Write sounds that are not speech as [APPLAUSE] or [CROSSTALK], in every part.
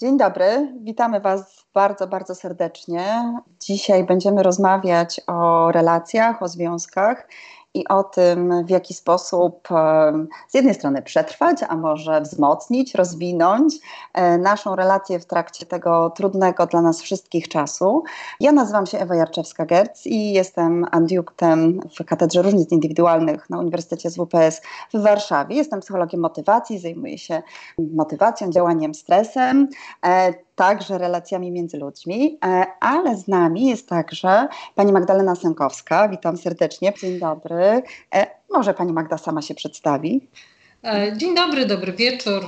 Dzień dobry, witamy Was bardzo, bardzo serdecznie. Dzisiaj będziemy rozmawiać o relacjach, o związkach i o tym, w jaki sposób z jednej strony przetrwać, a może wzmocnić, rozwinąć e, naszą relację w trakcie tego trudnego dla nas wszystkich czasu. Ja nazywam się Ewa Jarczewska-Gerc i jestem adiunktem w Katedrze Różnic Indywidualnych na Uniwersytecie WPS w Warszawie. Jestem psychologiem motywacji, zajmuję się motywacją, działaniem, stresem e, także relacjami między ludźmi, e, ale z nami jest także pani Magdalena Sękowska. Witam serdecznie. Dzień dobry. E, może pani Magda sama się przedstawi. E, dzień dobry, dobry wieczór.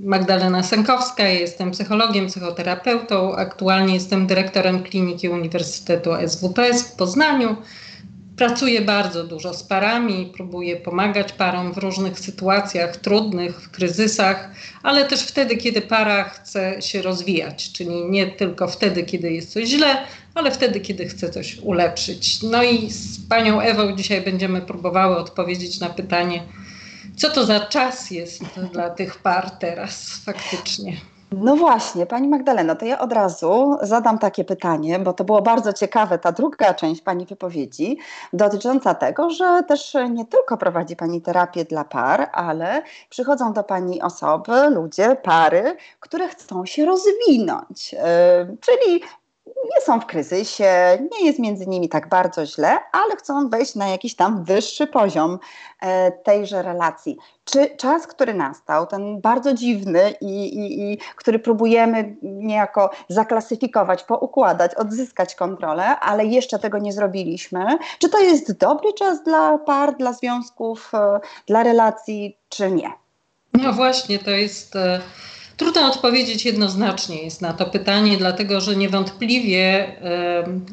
Magdalena Sękowska, jestem psychologiem, psychoterapeutą. Aktualnie jestem dyrektorem kliniki Uniwersytetu SWPS w Poznaniu. Pracuję bardzo dużo z parami, próbuję pomagać parom w różnych sytuacjach trudnych, w kryzysach, ale też wtedy, kiedy para chce się rozwijać, czyli nie tylko wtedy, kiedy jest coś źle, ale wtedy, kiedy chce coś ulepszyć. No i z panią Ewą dzisiaj będziemy próbowały odpowiedzieć na pytanie, co to za czas jest dla tych par teraz faktycznie. No właśnie, Pani Magdaleno, to ja od razu zadam takie pytanie, bo to było bardzo ciekawe, ta druga część Pani wypowiedzi, dotycząca tego, że też nie tylko prowadzi Pani terapię dla par, ale przychodzą do Pani osoby, ludzie, pary, które chcą się rozwinąć, yy, czyli nie są w kryzysie, nie jest między nimi tak bardzo źle, ale chcą wejść na jakiś tam wyższy poziom e, tejże relacji. Czy czas, który nastał, ten bardzo dziwny i, i, i który próbujemy niejako zaklasyfikować, poukładać, odzyskać kontrolę, ale jeszcze tego nie zrobiliśmy, czy to jest dobry czas dla par, dla związków, e, dla relacji, czy nie? No właśnie, to jest. Trudno odpowiedzieć jednoznacznie jest na to pytanie, dlatego że niewątpliwie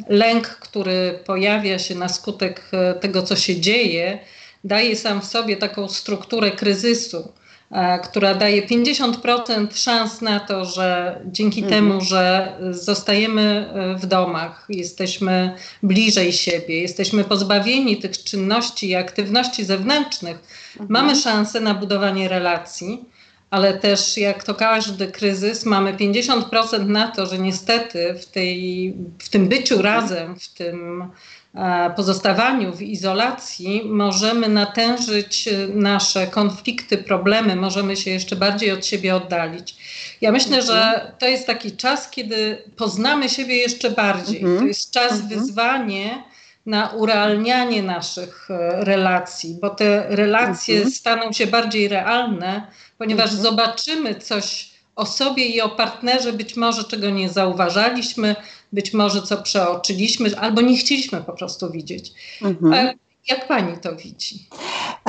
lęk, który pojawia się na skutek e, tego, co się dzieje, daje sam w sobie taką strukturę kryzysu, e, która daje 50% szans na to, że dzięki mhm. temu, że zostajemy e, w domach, jesteśmy bliżej siebie, jesteśmy pozbawieni tych czynności i aktywności zewnętrznych, mhm. mamy szansę na budowanie relacji ale też jak to każdy kryzys, mamy 50% na to, że niestety w, tej, w tym byciu razem, w tym e, pozostawaniu w izolacji, możemy natężyć nasze konflikty, problemy, możemy się jeszcze bardziej od siebie oddalić. Ja myślę, że mhm. to jest taki czas, kiedy poznamy siebie jeszcze bardziej. Mhm. To jest czas mhm. wyzwanie na urealnianie naszych e, relacji, bo te relacje staną się bardziej realne ponieważ mhm. zobaczymy coś o sobie i o partnerze, być może czego nie zauważaliśmy, być może co przeoczyliśmy, albo nie chcieliśmy po prostu widzieć. Mhm. Jak pani to widzi?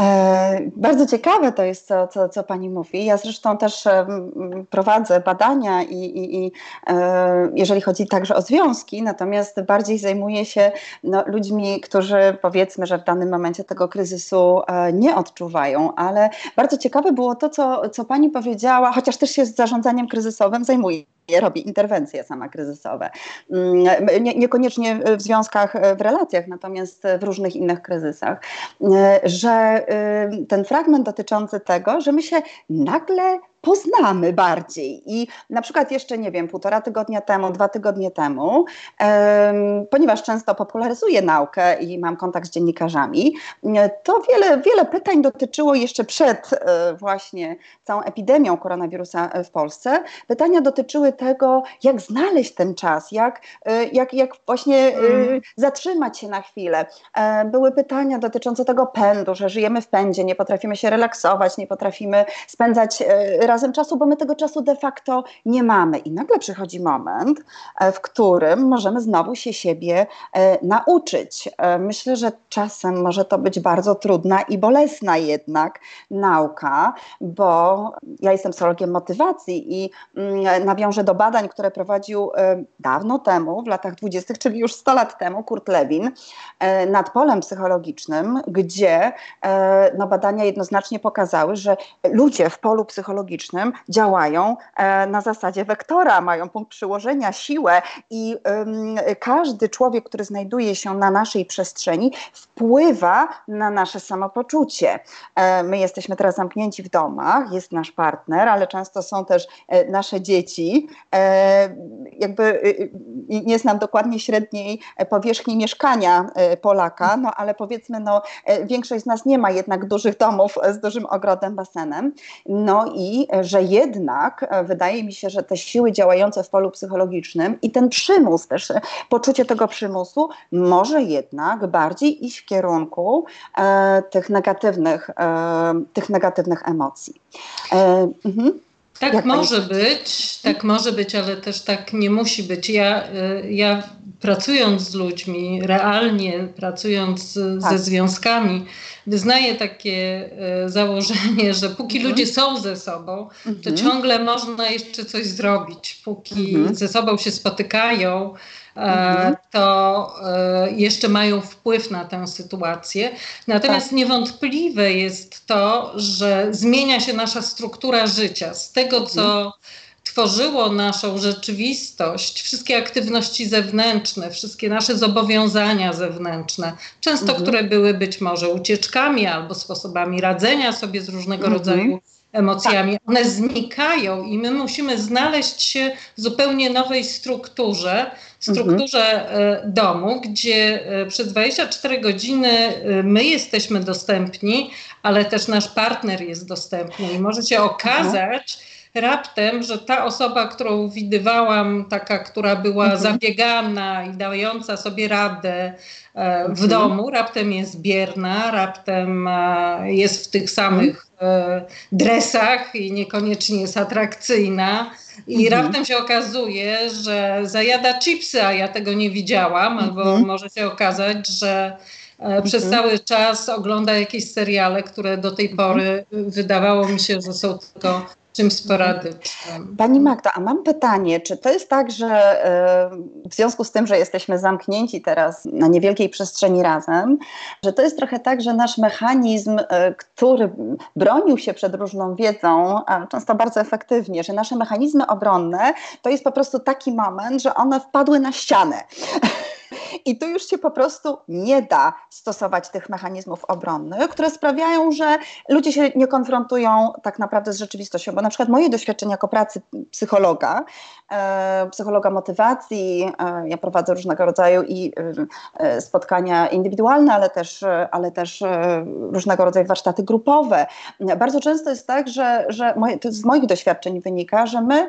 E, bardzo ciekawe to jest, co, co, co pani mówi. Ja zresztą też prowadzę badania, i, i, i e, jeżeli chodzi także o związki, natomiast bardziej zajmuję się no, ludźmi, którzy powiedzmy, że w danym momencie tego kryzysu e, nie odczuwają, ale bardzo ciekawe było to, co, co pani powiedziała, chociaż też się z zarządzaniem kryzysowym zajmuję robi interwencje sama kryzysowe. Mm, nie, niekoniecznie w związkach, w relacjach, natomiast w różnych innych kryzysach. Że y, ten fragment dotyczący tego, że my się nagle poznamy bardziej. I na przykład jeszcze, nie wiem, półtora tygodnia temu, dwa tygodnie temu, um, ponieważ często popularyzuję naukę i mam kontakt z dziennikarzami, to wiele, wiele pytań dotyczyło jeszcze przed e, właśnie całą epidemią koronawirusa w Polsce. Pytania dotyczyły tego, jak znaleźć ten czas, jak, e, jak, jak właśnie mm. zatrzymać się na chwilę. Były pytania dotyczące tego pędu, że żyjemy w pędzie, nie potrafimy się relaksować, nie potrafimy spędzać razem czasu, bo my tego czasu de facto nie mamy. I nagle przychodzi moment, e, w którym możemy znowu się siebie e, nauczyć. E, myślę, że czasem może to być bardzo trudna i bolesna jednak nauka, bo ja jestem psychologiem motywacji i mm, nawiążę do badań, które prowadził dawno temu, w latach dwudziestych, czyli już 100 lat temu, Kurt Lewin, nad polem psychologicznym, gdzie no, badania jednoznacznie pokazały, że ludzie w polu psychologicznym psychologicznym działają na zasadzie wektora, mają punkt przyłożenia, siłę i każdy człowiek, który znajduje się na naszej przestrzeni, wpływa na nasze samopoczucie. My jesteśmy teraz zamknięci w domach, jest nasz partner, ale często są też nasze dzieci. Jakby nie znam dokładnie średniej powierzchni mieszkania Polaka, no ale powiedzmy, no, większość z nas nie ma jednak dużych domów z dużym ogrodem, basenem. No i że jednak wydaje mi się, że te siły działające w polu psychologicznym i ten przymus też, poczucie tego przymusu może jednak bardziej iść w kierunku e, tych, negatywnych, e, tych negatywnych emocji. E, mhm. Tak Jak może pani... być, tak może być, ale też tak nie musi być. Ja, e, ja pracując z ludźmi, realnie pracując tak. ze związkami, wyznaję takie e, założenie, że póki mhm. ludzie są ze sobą, to mhm. ciągle można jeszcze coś zrobić. Póki mhm. ze sobą się spotykają, e, mhm. to e, jeszcze mają wpływ na tę sytuację. Natomiast tak. niewątpliwe jest to, że zmienia się nasza struktura życia. Z tego, co mhm tworzyło naszą rzeczywistość, wszystkie aktywności zewnętrzne, wszystkie nasze zobowiązania zewnętrzne, często mhm. które były być może ucieczkami albo sposobami radzenia sobie z różnego mhm. rodzaju emocjami, tak. one znikają i my musimy znaleźć się w zupełnie nowej strukturze, strukturze mhm. domu, gdzie e, przez 24 godziny e, my jesteśmy dostępni, ale też nasz partner jest dostępny i może się okazać, raptem, że ta osoba, którą widywałam, taka, która była mhm. zabiegana i dająca sobie radę e, w mhm. domu, raptem jest bierna, raptem e, jest w tych samych e, dresach i niekoniecznie jest atrakcyjna. I mhm. raptem się okazuje, że zajada chipsy, a ja tego nie widziałam, albo mhm. może się okazać, że przez mhm. cały czas ogląda jakieś seriale, które do tej pory wydawało mi się, że są tylko czym sporadycznym. Pani Magda, a mam pytanie, czy to jest tak, że e, w związku z tym, że jesteśmy zamknięci teraz na niewielkiej przestrzeni razem, że to jest trochę tak, że nasz mechanizm, e, który bronił się przed różną wiedzą, często bardzo efektywnie, że nasze mechanizmy obronne to jest po prostu taki moment, że one wpadły na ścianę. I tu już się po prostu nie da stosować tych mechanizmów obronnych, które sprawiają, że ludzie się nie konfrontują tak naprawdę z rzeczywistością. Bo na przykład moje doświadczenie jako pracy psychologa, e, psychologa motywacji, e, ja prowadzę różnego rodzaju i e, spotkania indywidualne, ale też, ale też różnego rodzaju warsztaty grupowe. Bardzo często jest tak, że, że moje, to z moich doświadczeń wynika, że my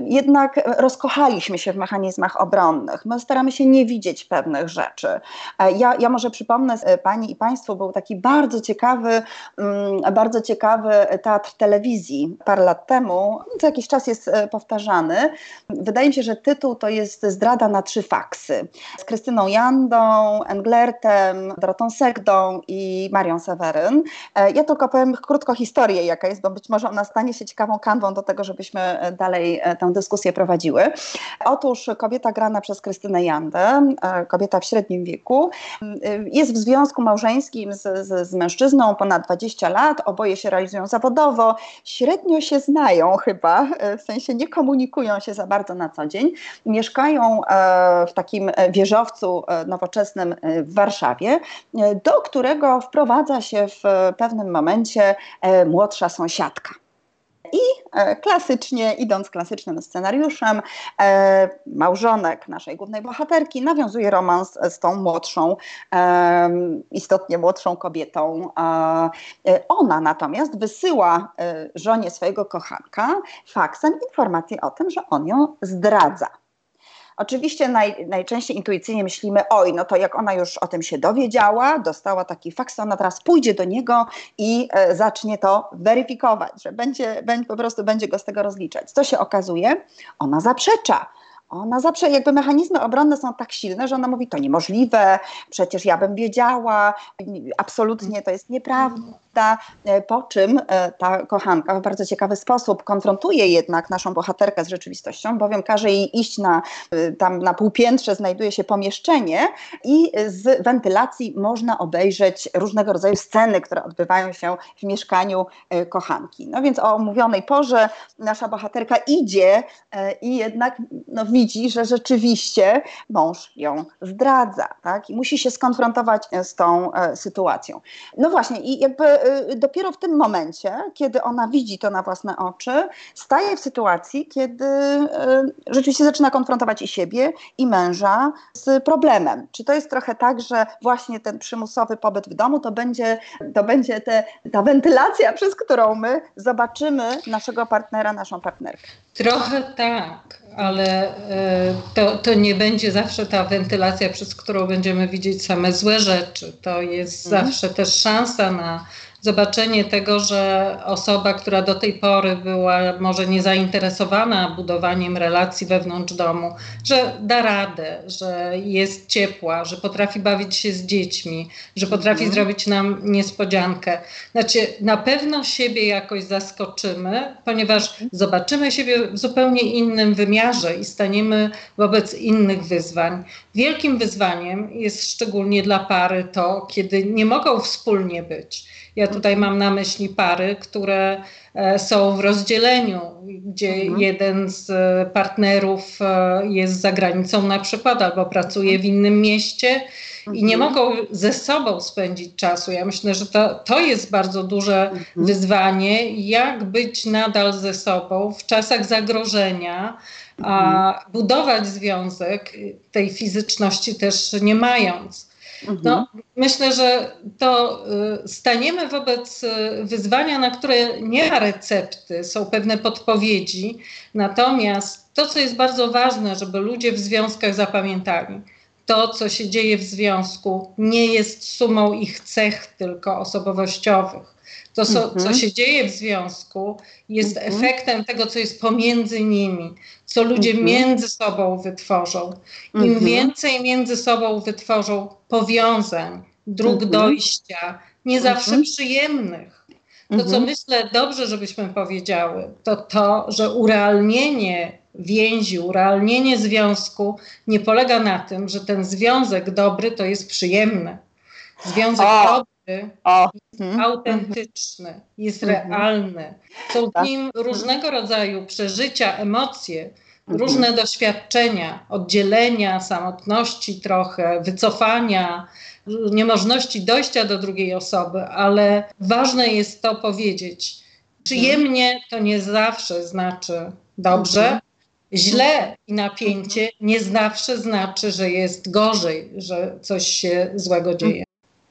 jednak rozkochaliśmy się w mechanizmach obronnych. My staramy się nie widzieć pewnych rzeczy. E, ja, ja może przypomnę e, Pani i Państwu, był taki bardzo ciekawy, mm, bardzo ciekawy teatr telewizji parę lat temu, co jakiś czas jest e, powtarzany. Wydaje mi się, że tytuł to jest Zdrada na trzy faksy. Z Krystyną Jandą, Englertem, Dorotą Segdą i Marią Seweryn. Ja tylko powiem krótko historię, jaka jest, bo być może ona stanie się ciekawą kanwą do tego, żebyśmy dalej tę dyskusję prowadziły. Otóż kobieta grana przez Krystynę Jandę kobieta w średnim wieku, e, jest w związku małżeńskim z, z, z mężczyzną ponad 20 lat, oboje się realizują zawodowo, średnio się znają chyba, e, w sensie nie komunikują się za bardzo na co dzień, mieszkają w takim wieżowcu nowoczesnym w Warszawie, do którego wprowadza się w pewnym momencie młodsza sąsiadka. I e, klasycznie, idąc klasycznym scenariuszem, e, małżonek naszej głównej bohaterki nawiązuje romans z tą młodszą, e, istotnie młodszą kobietą. Ona natomiast wysyła żonie swojego kochanka faksem informację o tym, że on ją zdradza. Oczywiście naj, najczęściej intuicyjnie myślimy, oj, no to jak ona już o tym się dowiedziała, dostała taki faks, ona teraz pójdzie do niego i e, zacznie to weryfikować, że będzie, będzie, po prostu będzie go z tego rozliczać. Co się okazuje? Ona zaprzecza ona zawsze, jakby mechanizmy obronne są tak silne, że ona mówi, to niemożliwe, przecież ja bym wiedziała, absolutnie to jest nieprawda. E, po czym e, ta kochanka w bardzo ciekawy sposób konfrontuje jednak naszą bohaterkę z rzeczywistością, bowiem każe jej iść na, e, tam na półpiętrze, znajduje się pomieszczenie i z wentylacji można obejrzeć różnego rodzaju sceny, które odbywają się w mieszkaniu kochanki. No więc o omówionej porze nasza bohaterka idzie i jednak no, widzi, że rzeczywiście mąż ją zdradza, tak? I musi się skonfrontować z tą e, sytuacją. No właśnie, i jakby e, dopiero w tym momencie, kiedy ona widzi to na własne oczy, staje w sytuacji, kiedy e, rzeczywiście zaczyna konfrontować i siebie, i męża z problemem. Czy to jest trochę tak, że właśnie ten przymusowy pobyt w domu to będzie, to będzie te, ta wentylacja, przez którą my zobaczymy naszego partnera, naszą partnerkę? Trochę tak, ale e, to, to nie będzie zawsze ta wentylacja, przez którą będziemy widzieć same złe rzeczy. To jest mhm. zawsze też szansa na zobaczenie tego, że osoba, która do tej pory była może niezainteresowana budowaniem relacji wewnątrz domu, że da radę, że jest ciepła, że potrafi bawić się z dziećmi, że potrafi mhm. zrobić nam niespodziankę. Znaczy, na pewno siebie jakoś zaskoczymy, ponieważ zobaczymy siebie w zupełnie innym wymiarze i staniemy wobec innych wyzwań. Wielkim wyzwaniem jest szczególnie dla pary to, kiedy nie mogą wspólnie być ja tutaj mam na myśli pary, które e, są w rozdzieleniu, gdzie mhm. jeden z e, partnerów e, jest za granicą na przykład albo pracuje w innym mieście i nie mhm. mogą ze sobą spędzić czasu. Ja myślę, że to, to jest bardzo duże mhm. wyzwanie, jak być nadal ze sobą w czasach zagrożenia, a budować związek tej fizyczności też nie mając. No, mhm. myślę, że to y, staniemy wobec y, wyzwania, na które nie ma recepty, są pewne podpowiedzi. Natomiast to, co jest bardzo ważne, żeby ludzie w związkach zapamiętali, to, co się dzieje w związku, nie jest sumą ich cech tylko osobowościowych. To, co, co mhm. się dzieje w związku, jest mhm. efektem tego, co jest pomiędzy nimi, co ludzie mhm. między sobą wytworzą. Im więcej między sobą wytworzą powiązań, dróg dojścia, nie zawsze przyjemnych. To, co myślę dobrze, żebyśmy powiedziały, to to, że urealnienie więzi, urealnienie związku nie polega na tym, że ten związek dobry to jest przyjemny. Związek o. dobry o. Mhm. autentyczny, jest mhm. realny. Są w tak. nim różnego rodzaju przeżycia, emocje, mhm. różne doświadczenia, oddzielenia, samotności trochę, wycofania, niemożności dojścia do drugiej osoby, ale ważne jest to powiedzieć. Przyjemnie to nie zawsze znaczy dobrze, źle i napięcie nie zawsze znaczy, że jest gorzej, że coś się złego dzieje.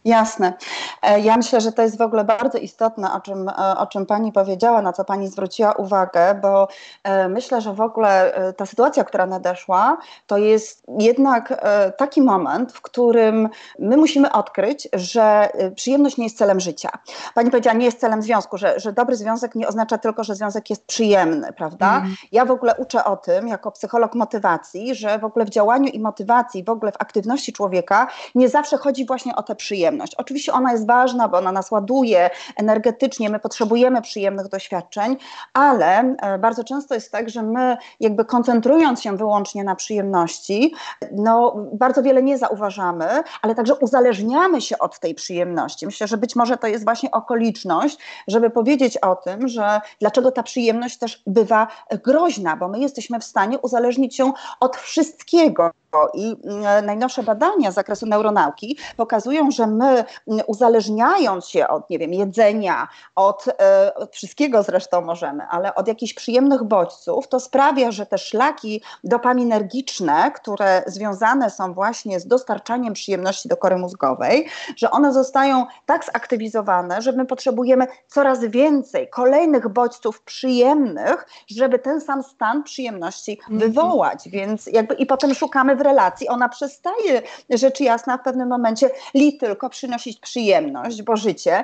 Jasne. E, ja myślę, że to jest w ogóle bardzo istotne, o czym, e, o czym Pani powiedziała, na co Pani zwróciła uwagę, bo e, myślę, że w ogóle ta sytuacja, która nadeszła, to jest jednak taki moment, w którym my musimy odkryć, że przyjemność nie jest celem życia. Pani powiedziała, nie jest celem związku, że, że dobry związek nie oznacza tylko, że związek jest przyjemny, prawda? Mm. Ja w ogóle uczę o tym, jako psycholog motywacji, że w ogóle w działaniu i motywacji, w ogóle w aktywności człowieka nie zawsze chodzi właśnie o tę przyjemność przyjemność. Oczywiście ona jest ważna, bo ona nas ładuje energetycznie, my potrzebujemy przyjemnych doświadczeń, ale e, bardzo często jest tak, że my jakby koncentrując się wyłącznie na przyjemności, no bardzo wiele nie zauważamy, ale także uzależniamy się od tej przyjemności. Myślę, że być może to jest właśnie okoliczność, żeby powiedzieć o tym, że dlaczego ta przyjemność też bywa groźna, bo my jesteśmy w stanie uzależnić się od wszystkiego. I mm, najnowsze badania z zakresu neuronauki pokazują, że my mm, uzależniając się od, nie wiem, jedzenia, od, e, od wszystkiego zresztą możemy, ale od jakichś przyjemnych bodźców, to sprawia, że te szlaki dopaminergiczne, które związane są właśnie z dostarczaniem przyjemności do kory mózgowej, że one zostają tak zaktywizowane, że my potrzebujemy coraz więcej kolejnych bodźców przyjemnych, żeby ten sam stan przyjemności mhm. wywołać. Więc jakby i potem szukamy w relacji ona przestaje, rzecz jasna, w pewnym momencie li tylko przynosić przyjemność, bo życie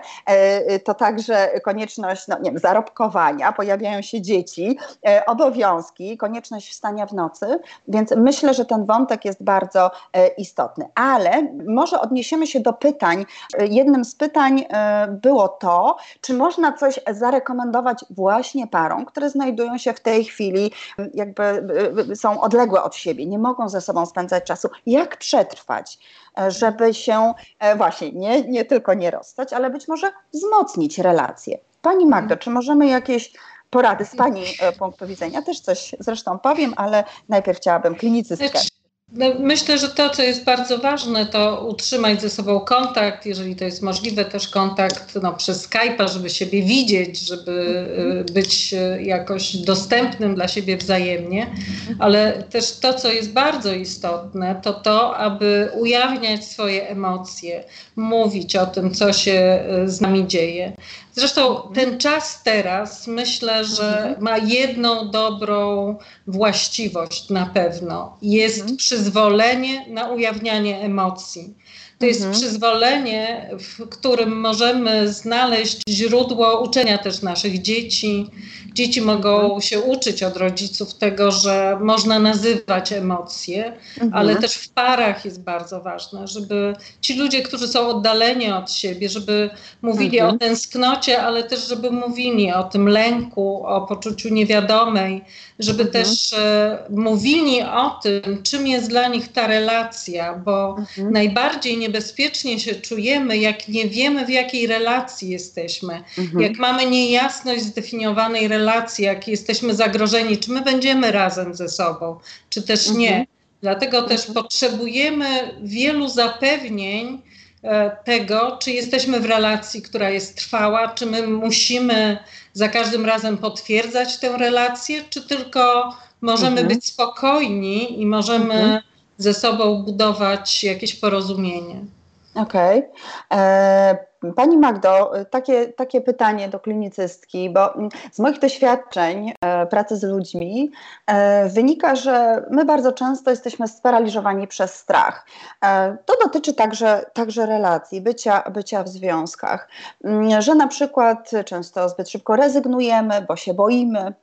to także konieczność no, nie wiem, zarobkowania, pojawiają się dzieci, obowiązki, konieczność wstania w nocy, więc myślę, że ten wątek jest bardzo istotny. Ale może odniesiemy się do pytań. Jednym z pytań było to, czy można coś zarekomendować właśnie parom, które znajdują się w tej chwili, jakby są odległe od siebie, nie mogą ze sobą spędzać czasu. Jak przetrwać, żeby się e, właśnie nie, nie tylko nie rozstać, ale być może wzmocnić relacje? Pani Magdo, czy możemy jakieś porady z Pani e, punktu widzenia? Też coś zresztą powiem, ale najpierw chciałabym klinicystkę. No, myślę, że to, co jest bardzo ważne, to utrzymać ze sobą kontakt, jeżeli to jest możliwe, też kontakt no, przez Skype'a, żeby siebie widzieć, żeby mhm. być e, jakoś dostępnym dla siebie wzajemnie, ale też to, co jest bardzo istotne, to to, aby ujawniać swoje emocje, mówić o tym, co się e, z nami dzieje. Zresztą ten czas teraz myślę, że mhm. ma jedną dobrą właściwość na pewno. Jest mhm. przyzwolenie na ujawnianie emocji. To jest mhm. przyzwolenie, w którym możemy znaleźć źródło uczenia też naszych dzieci. Dzieci mogą mhm. się uczyć od rodziców tego, że można nazywać emocje, mhm. ale też w parach jest bardzo ważne, żeby ci ludzie, którzy są oddaleni od siebie, żeby mówili o mhm. tęsknocie, ale też żeby mówili o tym lęku, o poczuciu niewiadomej, żeby mhm. też e, mówili o tym, czym jest dla nich ta relacja, bo mhm. najbardziej niebezpiecznie się czujemy, jak nie wiemy, w jakiej relacji jesteśmy, mhm. jak mamy niejasność zdefiniowanej relacji, jak jesteśmy zagrożeni, czy my będziemy razem ze sobą, czy też nie. Mhm. Dlatego też mhm. potrzebujemy wielu zapewnień, e, tego, czy jesteśmy w relacji, która jest trwała, czy my musimy za każdym razem potwierdzać tę relację, czy tylko możemy mhm. być spokojni i możemy mhm. ze sobą budować jakieś porozumienie. Okej. Okay. E, pani Magdo, takie, takie pytanie do klinicystki, bo z moich doświadczeń e, pracy z ludźmi e, wynika, że my bardzo często jesteśmy sparaliżowani przez strach. To dotyczy także, także relacji, bycia, bycia w związkach, mm, że na przykład często zbyt szybko rezygnujemy, bo się boimy.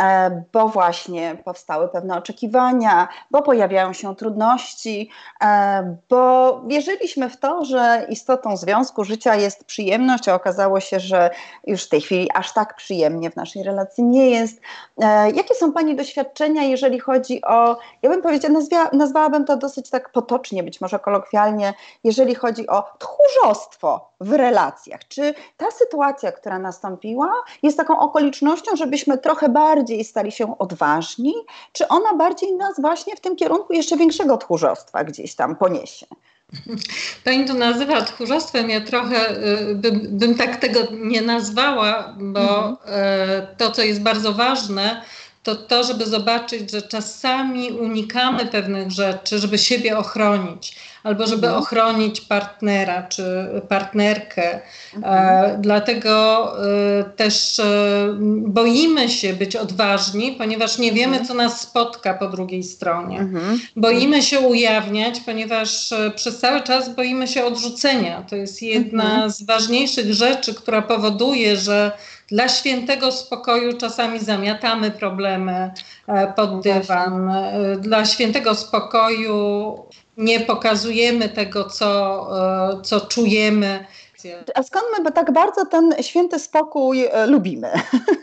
E, bo właśnie powstały pewne oczekiwania, bo pojawiają się trudności, e, bo wierzyliśmy w to, że istotą związku życia jest przyjemność, a okazało się, że już w tej chwili aż tak przyjemnie w naszej relacji nie jest. E, jakie są Pani doświadczenia, jeżeli chodzi o, ja bym powiedziała, nazwała, nazwałabym to dosyć tak potocznie, być może kolokwialnie, jeżeli chodzi o tchórzostwo w relacjach? Czy ta sytuacja, która nastąpiła, jest taką okolicznością, żebyśmy trochę bardziej bardziej stali się odważni, czy ona bardziej nas właśnie w tym kierunku jeszcze większego tchórzostwa gdzieś tam poniesie? Pani to nazywa tchórzostwem, ja trochę y, bym, bym tak tego nie nazwała, bo mhm. Y, to, co jest bardzo ważne, to to, żeby zobaczyć, że czasami unikamy pewnych rzeczy, żeby siebie ochronić albo żeby mhm. ochronić partnera czy partnerkę. Mhm. E, dlatego e, też e, boimy się być odważni, ponieważ nie wiemy, mhm. co nas spotka po drugiej stronie. Mhm. Boimy się ujawniać, ponieważ przez cały czas boimy się odrzucenia. To jest jedna mhm. z ważniejszych rzeczy, która powoduje, że dla świętego spokoju czasami zamiatamy problemy pod no dywan. Dla świętego spokoju nie pokazujemy tego, co, e, co czujemy. A skąd my tak bardzo ten święty spokój lubimy?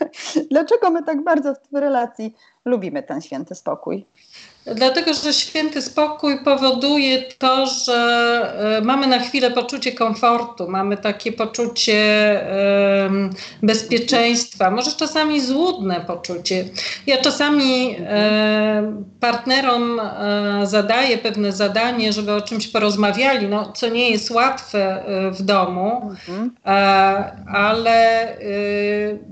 [LAUGHS] Dlaczego my tak bardzo w relacji lubimy ten święty spokój? Dlatego, że święty spokój powoduje to, że e, mamy na chwilę poczucie komfortu, mamy takie poczucie bezpieczeństwa, może czasami złudne poczucie. Ja czasami partnerom e, zadaję pewne zadanie, żeby o czymś porozmawiali, no, co nie jest łatwe e, w domu, mhm. ale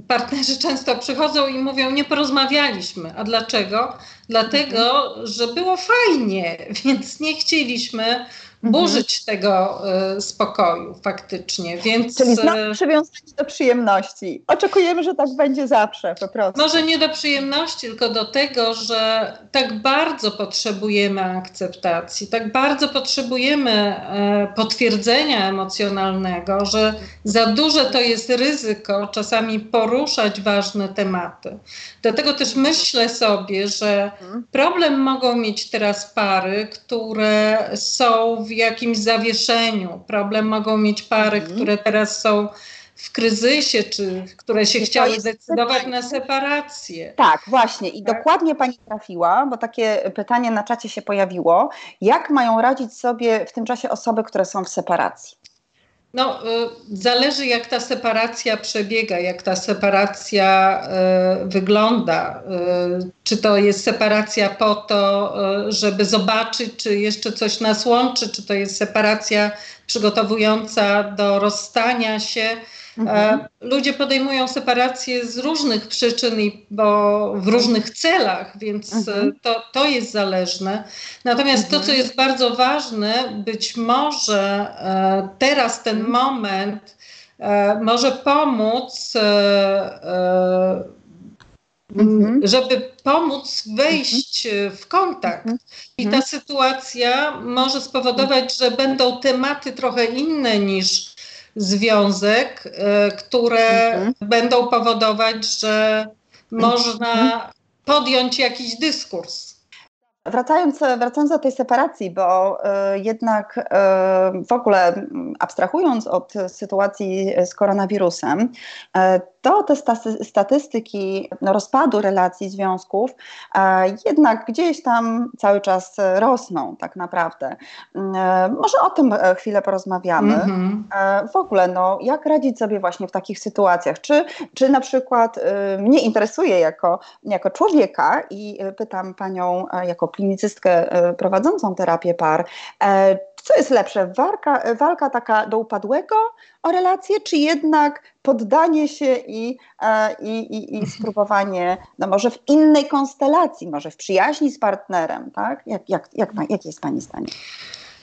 partnerzy często przychodzą i mówią, nie porozmawialiśmy. A dlaczego? Dlatego, że było fajnie, [LAUGHS] więc nie chcieliśmy. Burzyć tego y, spokoju faktycznie. Więc, Czyli znowu e, przywiązanie do przyjemności. Oczekujemy, że tak będzie zawsze po prostu. Może nie do przyjemności, tylko do tego, że tak bardzo potrzebujemy akceptacji, tak bardzo potrzebujemy e, potwierdzenia emocjonalnego, że za duże to jest ryzyko czasami poruszać ważne tematy. Dlatego też myślę sobie, że mhm. problem mogą mieć teraz pary, które są w jakimś zawieszeniu. Problem mogą mieć pary, mhm. które teraz są w kryzysie, czy które się chciały zdecydować na separację. Tak, właśnie. I tak? dokładnie pani trafiła, bo takie pytanie na czacie się pojawiło. Jak mają radzić sobie w tym czasie osoby, które są w separacji? No, y, zależy jak ta separacja przebiega, jak ta separacja y, wygląda. Y, czy to jest separacja po to, żeby zobaczyć, czy jeszcze coś nas łączy, czy to jest separacja przygotowująca do rozstania się Mhm. E, ludzie podejmują separację z różnych przyczyn, i bo w różnych celach, więc e, mhm. to, to jest zależne. Natomiast mhm. to, co jest bardzo ważne, być może e, teraz ten mhm. moment może pomóc Mhm. żeby pomóc wejść mhm. w kontakt. I ta sytuacja może spowodować, że będą tematy trochę inne niż związek, e, które mhm. będą powodować, że można mhm. podjąć jakiś dyskurs. Wracając, wracając do tej separacji, bo y, jednak y, w ogóle abstrahując od sytuacji z koronawirusem, y, to te statystyki no, rozpadu relacji związków e, jednak gdzieś tam cały czas rosną tak naprawdę. E, może o tym e, chwilę porozmawiamy. Mm -hmm. W ogóle, no, jak radzić sobie właśnie w takich sytuacjach? Czy, czy na przykład mnie interesuje jako, jako człowieka i pytam panią jako klinicystkę prowadzącą terapię par, co jest lepsze, walka, walka taka do upadłego o relację, czy jednak poddanie się i, e, i, i, i spróbowanie, no może w innej konstelacji, może w przyjaźni z partnerem, tak? Jak, jak, jak, jakie jest Pani zdanie?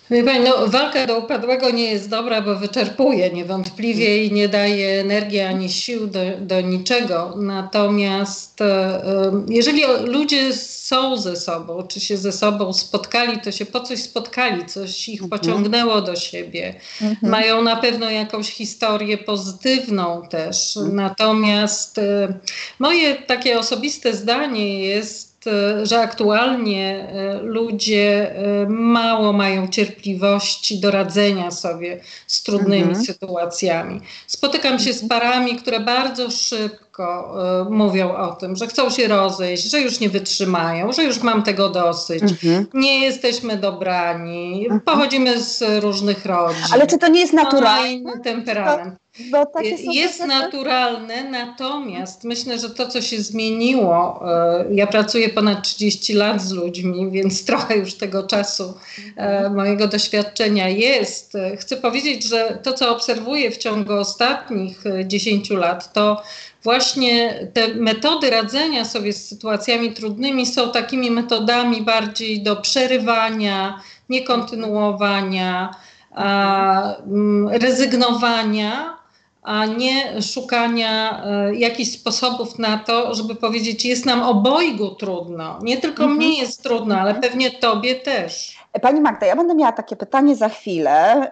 Wie Pani, no, walka do upadłego nie jest dobra, bo wyczerpuje niewątpliwie i nie daje energii ani sił do, do niczego. Natomiast e, jeżeli ludzie są ze sobą, czy się ze sobą spotkali, to się po coś spotkali, coś ich mhm. pociągnęło do siebie. Mhm. Mają na pewno jakąś historię pozytywną też. Mhm. Natomiast e, moje takie osobiste zdanie jest, że aktualnie e, ludzie e, mało mają cierpliwości do radzenia sobie z trudnymi mhm. sytuacjami. Spotykam się z parami, które bardzo szybko mówią o tym, że chcą się rozejść, że już nie wytrzymają, że już mam tego dosyć, mhm. nie jesteśmy dobrani, mhm. pochodzimy z różnych rodzin. Ale czy to nie jest naturalne? inny temperament. Jest naturalne, natomiast myślę, że to, co się zmieniło, e, ja pracuję ponad 30 lat z ludźmi, więc trochę już tego czasu e, mhm. mojego doświadczenia jest. Chcę powiedzieć, że to, co obserwuję w ciągu ostatnich 10 e, lat, to właśnie te metody radzenia sobie z sytuacjami trudnymi są takimi metodami bardziej do przerywania, niekontynuowania, rezygnowania a nie szukania e, jakichś sposobów na to, żeby powiedzieć, jest nam obojgu trudno. Nie tylko mhm. mnie jest trudno, ale pewnie tobie też. Pani Magda, ja będę miała takie pytanie za chwilę,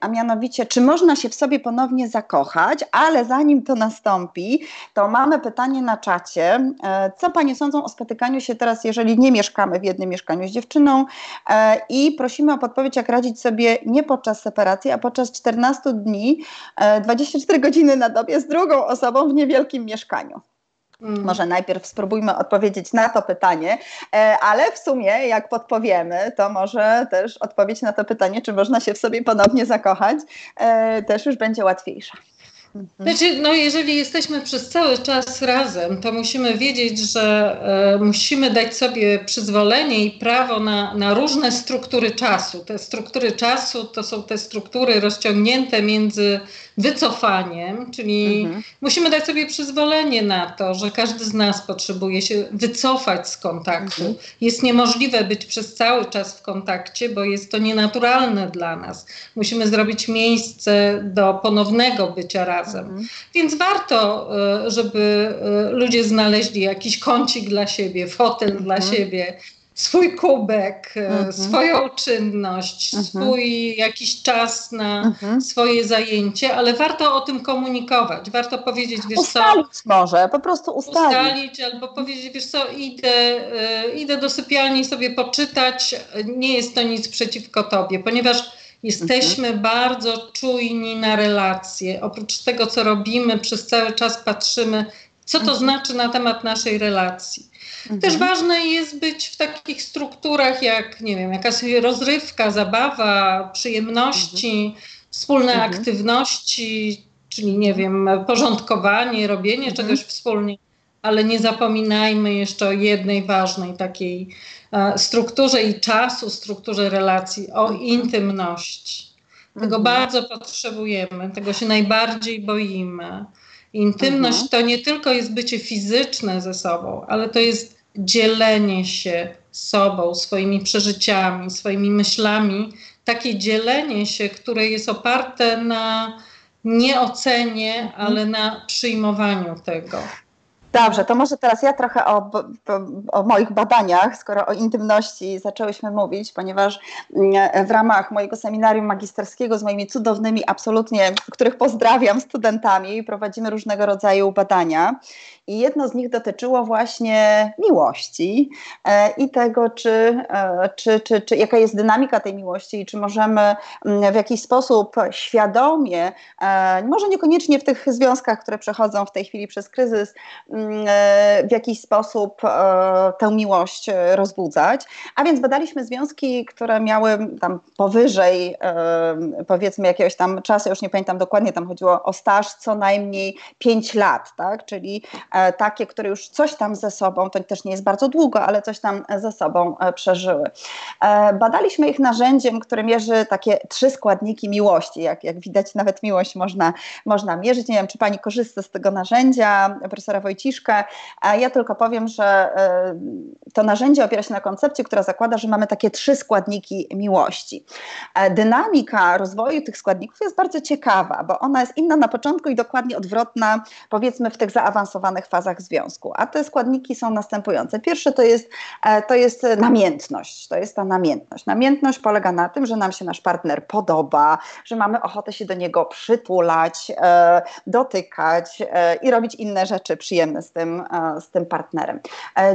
a mianowicie, czy można się w sobie ponownie zakochać, ale zanim to nastąpi, to mamy pytanie na czacie. E, co Panie sądzą o spotykaniu się teraz, jeżeli nie mieszkamy w jednym mieszkaniu z dziewczyną e, i prosimy o podpowiedź, jak radzić sobie nie podczas separacji, a podczas 14 dni, 24 e, godziny na dobie z drugą osobą w niewielkim mieszkaniu? Mm. Może najpierw spróbujmy odpowiedzieć na to pytanie, e, ale w sumie, jak podpowiemy, to może też odpowiedź na to pytanie, czy można się w sobie ponownie zakochać, e, też już będzie łatwiejsza. Mhm. Znaczy, no jeżeli jesteśmy przez cały czas razem, to musimy wiedzieć, że e, musimy dać sobie przyzwolenie i prawo na, na różne struktury czasu. Te struktury czasu to są te struktury rozciągnięte między wycofaniem, czyli mhm. musimy dać sobie przyzwolenie na to, że każdy z nas potrzebuje się wycofać z kontaktu. Mhm. Jest niemożliwe być przez cały czas w kontakcie, bo jest to nienaturalne dla nas. Musimy zrobić miejsce do ponownego bycia razem. Mhm. Więc warto, e, żeby e, ludzie znaleźli jakiś kącik dla siebie, fotel dla mhm. siebie swój kubek, e, mhm. swoją czynność, mhm. swój jakiś czas na mhm. swoje zajęcie, ale warto o tym komunikować. Warto powiedzieć, wiesz ustalić co... może, po prostu ustalić. Ustalić albo powiedzieć, wiesz co, idę, e, idę do sypialni sobie poczytać, nie jest to nic przeciwko tobie, ponieważ jesteśmy mhm. bardzo czujni na relacje. Oprócz tego, co robimy, przez cały czas patrzymy, co to mhm. znaczy na temat naszej relacji. Mhm. Też ważne jest być w takich strukturach jak, nie wiem, jakaś rozrywka, zabawa, przyjemności, mhm. wspólne mhm. aktywności, czyli, nie wiem, porządkowanie, robienie mhm. czegoś wspólnie, ale nie zapominajmy jeszcze o jednej ważnej takiej e, strukturze i czasu, strukturze relacji, o mhm. intymności. Tego mhm. bardzo potrzebujemy, tego się najbardziej boimy. Intymność mhm. to nie tylko jest bycie fizyczne ze sobą, ale to jest dzielenie się sobą, swoimi przeżyciami, swoimi myślami. Takie dzielenie się, które jest oparte na nie ocenie, mhm. ale na przyjmowaniu tego. Dobrze, to może teraz ja trochę o, o, moich badaniach, skoro o intymności zaczęłyśmy mówić, ponieważ mm, w ramach mojego seminarium magisterskiego z moimi cudownymi, absolutnie, których pozdrawiam studentami, prowadzimy różnego rodzaju badania. I jedno z nich dotyczyło właśnie miłości e, i tego, czy, e, czy, czy, czy jaka jest dynamika tej miłości i czy możemy mm, w jakiś sposób świadomie, e, może niekoniecznie w tych związkach, które przechodzą w tej chwili przez kryzys, mm, w jakiś sposób tę miłość rozbudzać. A więc badaliśmy związki, które miały tam powyżej powiedzmy jakiegoś tam czasu, już nie pamiętam dokładnie, tam chodziło o staż co najmniej 5 lat, tak? czyli takie, które już coś tam ze sobą, to też nie jest bardzo długo, ale coś tam ze sobą e, przeżyły. E, badaliśmy ich narzędziem, które mierzy takie trzy składniki miłości. Jak, jak widać, nawet miłość można, można mierzyć. Nie wiem, czy pani korzysta z tego narzędzia, profesora Wojciszka. Ja tylko powiem, że to narzędzie opiera się na koncepcji, która zakłada, że mamy takie trzy składniki miłości. Dynamika rozwoju tych składników jest bardzo ciekawa, bo ona jest inna na początku i dokładnie odwrotna, powiedzmy, w tych zaawansowanych fazach związku. A te składniki są następujące. Pierwsze to jest, e, to jest namiętność. To jest ta namiętność. Namiętność polega na tym, że nam się nasz partner podoba, że mamy ochotę się do niego przytulać, e, dotykać e, i robić inne rzeczy przyjemne z tym, z tym partnerem.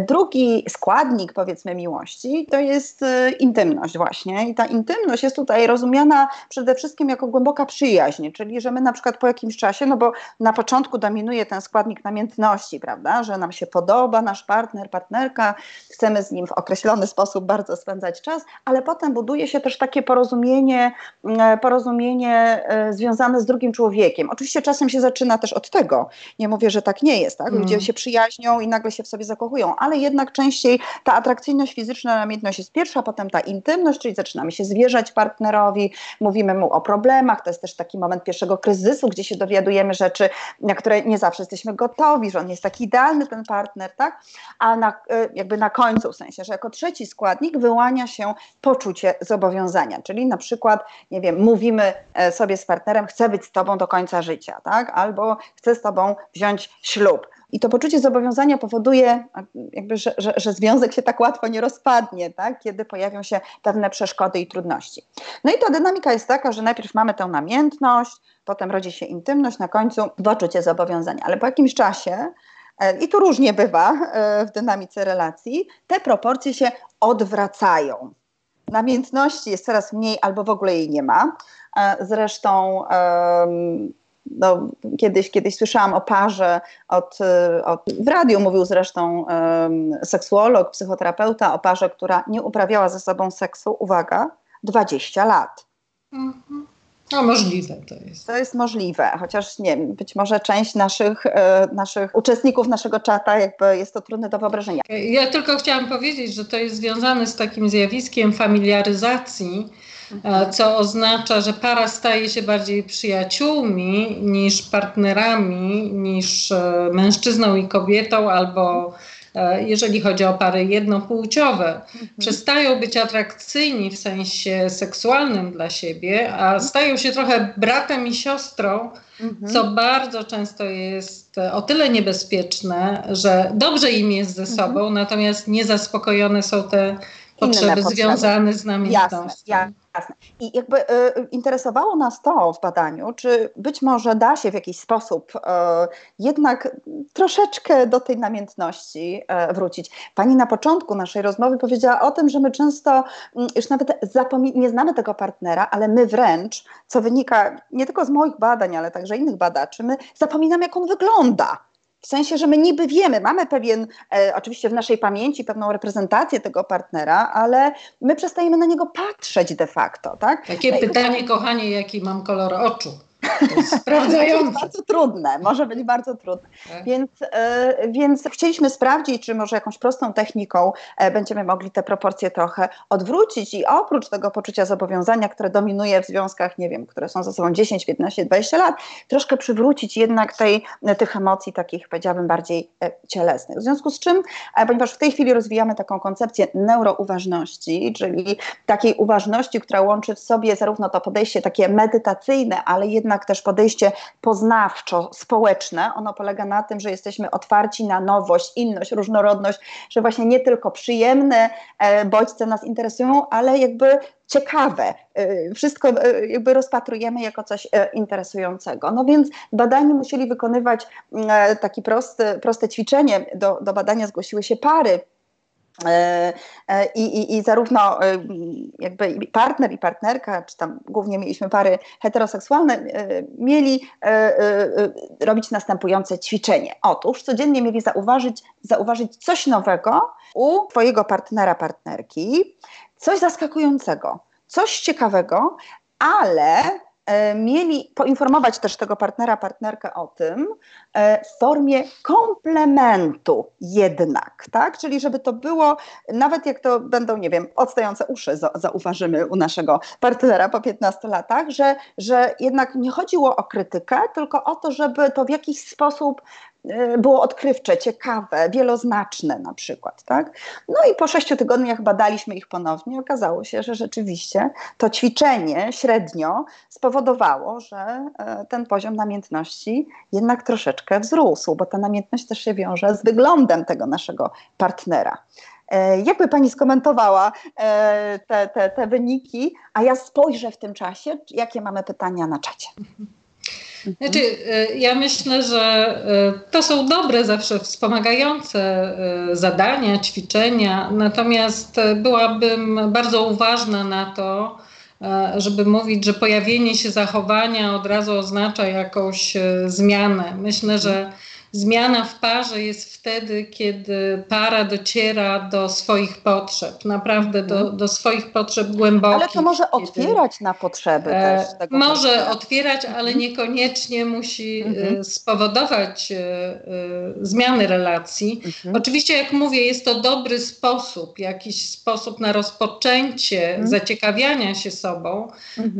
Drugi składnik, powiedzmy, miłości to jest intymność właśnie. I ta intymność jest tutaj rozumiana przede wszystkim jako głęboka przyjaźń, czyli że my na przykład po jakimś czasie, no bo na początku dominuje ten składnik namiętności, prawda? Że nam się podoba nasz partner, partnerka, chcemy z nim w określony sposób bardzo spędzać czas, ale potem buduje się też takie porozumienie, e, porozumienie e, związane z drugim człowiekiem. Oczywiście czasem się zaczyna też od tego. Nie mówię, że tak nie jest, tak? Ludzie mm. się przyjaźnią i nagle się w sobie zakochują, ale jednak częściej ta atrakcyjność fizyczna, namiętność jest pierwsza, potem ta intymność, czyli zaczynamy się zwierzać partnerowi, mówimy mu o problemach, to jest też taki moment pierwszego kryzysu, gdzie się dowiadujemy rzeczy, na które nie zawsze jesteśmy gotowi, że on jest taki idealny ten partner, tak? A na, e, jakby na końcu, w sensie, że jako trzeci składnik wyłania się poczucie zobowiązania, czyli na przykład, nie wiem, mówimy e, sobie z partnerem, chcę być z tobą do końca życia, tak? Albo chcę z tobą wziąć ślub. I to poczucie zobowiązania powoduje, jakby, że, że, że, związek się tak łatwo nie rozpadnie, tak? kiedy pojawią się pewne przeszkody i trudności. No i ta dynamika jest taka, że najpierw mamy tę namiętność, potem rodzi się intymność, na końcu poczucie zobowiązania. Ale po jakimś czasie E, i tu różnie bywa e, w dynamice relacji, te proporcje się odwracają. Namiętności jest coraz mniej albo w ogóle jej nie ma. E, zresztą no, kiedyś, kiedyś słyszałam o parze od, od, w radiu mówił zresztą um, seksuolog, psychoterapeuta o parze, która nie uprawiała ze sobą seksu, uwaga, 20 lat. Mhm. No możliwe to jest. To jest możliwe, chociaż nie wiem, być może część naszych, e, naszych uczestników naszego czata jakby jest to trudne do wyobrażenia. Ja tylko chciałam powiedzieć, że to jest związane z takim zjawiskiem familiaryzacji. Co oznacza, że para staje się bardziej przyjaciółmi niż partnerami, niż e, mężczyzną i kobietą albo E, jeżeli chodzi o pary jednopłciowe, mhm. przestają być atrakcyjni w sensie seksualnym dla siebie, a stają się trochę bratem i siostrą, mhm. co bardzo często jest o tyle niebezpieczne, że dobrze im jest ze sobą, mhm. natomiast niezaspokojone są te potrzeby, potrzeby. związane z namiętnością. Jasne, Jasne. I jakby y, interesowało nas to w badaniu, czy być może da się w jakiś sposób y, jednak troszeczkę do tej namiętności y, wrócić. Pani na początku naszej rozmowy powiedziała o tym, że my często mm, już nawet nie znamy tego partnera, ale my wręcz, co wynika nie tylko z moich badań, ale także innych badaczy, my zapominamy, jak on wygląda. W sensie, że my niby wiemy, mamy pewien, e, oczywiście w naszej pamięci pewną reprezentację tego partnera, ale my przestajemy na niego patrzeć de facto, tak? Takie no pytanie, i... kochanie, jaki mam kolor oczu? Sprawdzające. bardzo trudne, może być bardzo trudne. Tak. Więc, e, więc chcieliśmy sprawdzić, czy może jakąś prostą techniką e, będziemy mogli te proporcje trochę odwrócić i oprócz tego poczucia zobowiązania, które dominuje w związkach, nie wiem, które są ze sobą 10, 15, 20 lat, troszkę przywrócić jednak tej, tych emocji takich, powiedziałabym, bardziej e, cielesnych. W związku z czym, ponieważ w tej chwili rozwijamy taką koncepcję neurouważności, czyli takiej uważności, która łączy w sobie zarówno to podejście takie medytacyjne, ale jednak jednak też podejście poznawczo-społeczne. Ono polega na tym, że jesteśmy otwarci na nowość, inność, różnorodność, że właśnie nie tylko przyjemne e, bodźce nas interesują, ale jakby ciekawe. E, wszystko e, jakby rozpatrujemy jako coś interesującego. No więc badani musieli wykonywać takie proste, proste ćwiczenie. Do, do badania zgłosiły się pary I, i, I zarówno e, jakby partner i partnerka, czy tam głównie mieliśmy pary heteroseksualne, mieli robić następujące ćwiczenie. Otóż codziennie mieli zauważyć, zauważyć coś nowego u twojego partnera, partnerki, coś zaskakującego, coś ciekawego, ale E, mieli poinformować też tego partnera, partnerkę o tym e, w formie komplementu jednak, tak? Czyli żeby to było, nawet jak to będą, nie wiem, odstające uszy zauważymy u naszego partnera po 15 latach, że, że jednak nie chodziło o krytykę, tylko o to, żeby to w jakiś sposób E, było odkrywcze, ciekawe, wieloznaczne na przykład. Tak? No i po sześciu tygodniach badaliśmy ich ponownie. Okazało się, że rzeczywiście to ćwiczenie średnio spowodowało, że e, ten poziom namiętności jednak troszeczkę wzrósł, bo ta namiętność też się wiąże z wyglądem tego naszego partnera. E, jakby Pani skomentowała te, te, te wyniki, a ja spojrzę w tym czasie, jakie mamy pytania na czacie. Znaczy, e, ja myślę, że e, to są dobre, zawsze wspomagające e, zadania, ćwiczenia, natomiast byłabym bardzo uważna na to, żeby mówić, że pojawienie się zachowania od razu oznacza jakąś zmianę. Myślę, że Zmiana w parze jest wtedy, kiedy para dociera do swoich potrzeb, naprawdę do, mhm. do swoich potrzeb głębokich. Ale to może otwierać na potrzeby e, też. Tego może otwierać, ale mhm. niekoniecznie musi e, mhm. spowodować e, zmiany relacji. Mhm. Oczywiście, jak mówię, jest to dobry sposób, jakiś sposób na rozpoczęcie mhm. zaciekawiania się sobą,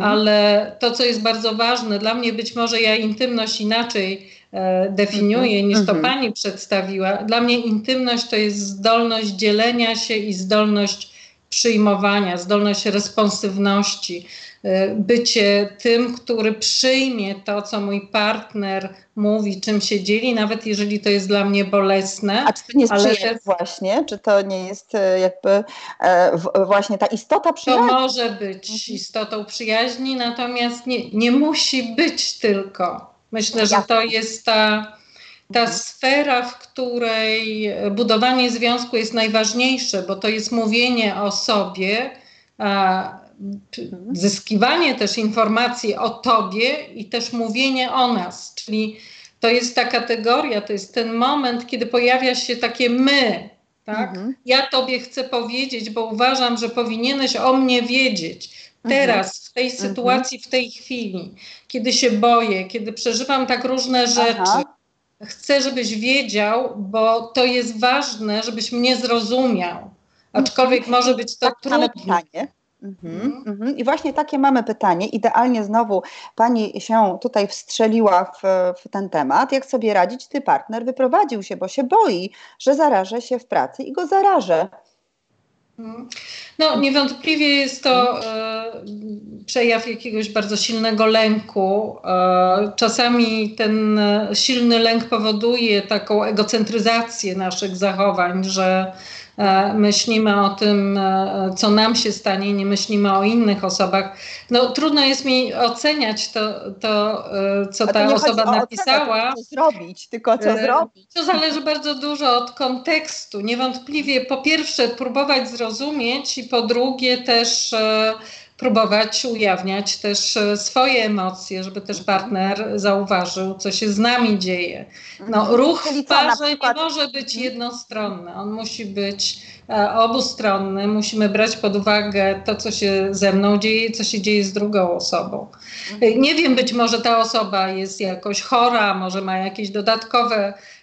ale to, co jest bardzo ważne, dla mnie być może ja intymność inaczej definiuje, niż to mhm. pani przedstawiła. Dla mnie intymność to jest zdolność dzielenia się i zdolność przyjmowania, zdolność responsywności, e, bycie tym, który przyjmie to, co mój partner mówi, czym się dzieli, nawet jeżeli to jest dla mnie bolesne. A czy to nie jest ale właśnie? Czy to nie jest e, jakby e, właśnie ta istota przyjaźni? To może być mhm. istotą przyjaźni, natomiast nie, nie musi być tylko. Myślę, że to jest ta, ta mhm. sfera, w której budowanie związku jest najważniejsze, bo to jest mówienie o sobie, mhm. zyskiwanie też informacji o tobie i też mówienie o nas. Czyli to jest ta kategoria, to jest ten moment, kiedy pojawia się takie my. Tak? Mhm. Ja tobie chcę powiedzieć, bo uważam, że powinieneś o mnie wiedzieć teraz, w tej mhm. sytuacji, w tej chwili, kiedy się boję, kiedy przeżywam tak różne rzeczy, Aha. chcę, żebyś wiedział, bo to jest ważne, żebyś mnie zrozumiał. Aczkolwiek może być to tak, trudne. Pytanie. Mhm, mhm. I właśnie takie mamy pytanie. Idealnie znowu pani się tutaj wstrzeliła w, w, ten temat. Jak sobie radzić? Ty partner wyprowadził się, bo się boi, że zarażę się w pracy i go zarażę. Mhm. No, niewątpliwie jest to e, przejaw jakiegoś bardzo silnego lęku. E, czasami ten e, silny lęk powoduje taką egocentryzację naszych zachowań, że myślimy o tym, e, co nam się stanie, nie myślimy o innych osobach. No trudno jest mi oceniać to, to e, co ta osoba napisała. co zrobić, tylko co zrobić. To zależy bardzo dużo od kontekstu. Niewątpliwie po pierwsze próbować zrozumieć i po drugie też próbować ujawniać też e, swoje emocje, żeby też partner zauważył, co się z nami dzieje. No, mhm. ruch w parze nie może być mhm. jednostronny, on musi być e, obustronny, musimy brać pod uwagę to, co się ze mną dzieje, co się dzieje z drugą osobą. Mhm. Nie wiem, być może ta osoba jest jakoś chora, może ma jakieś dodatkowe E,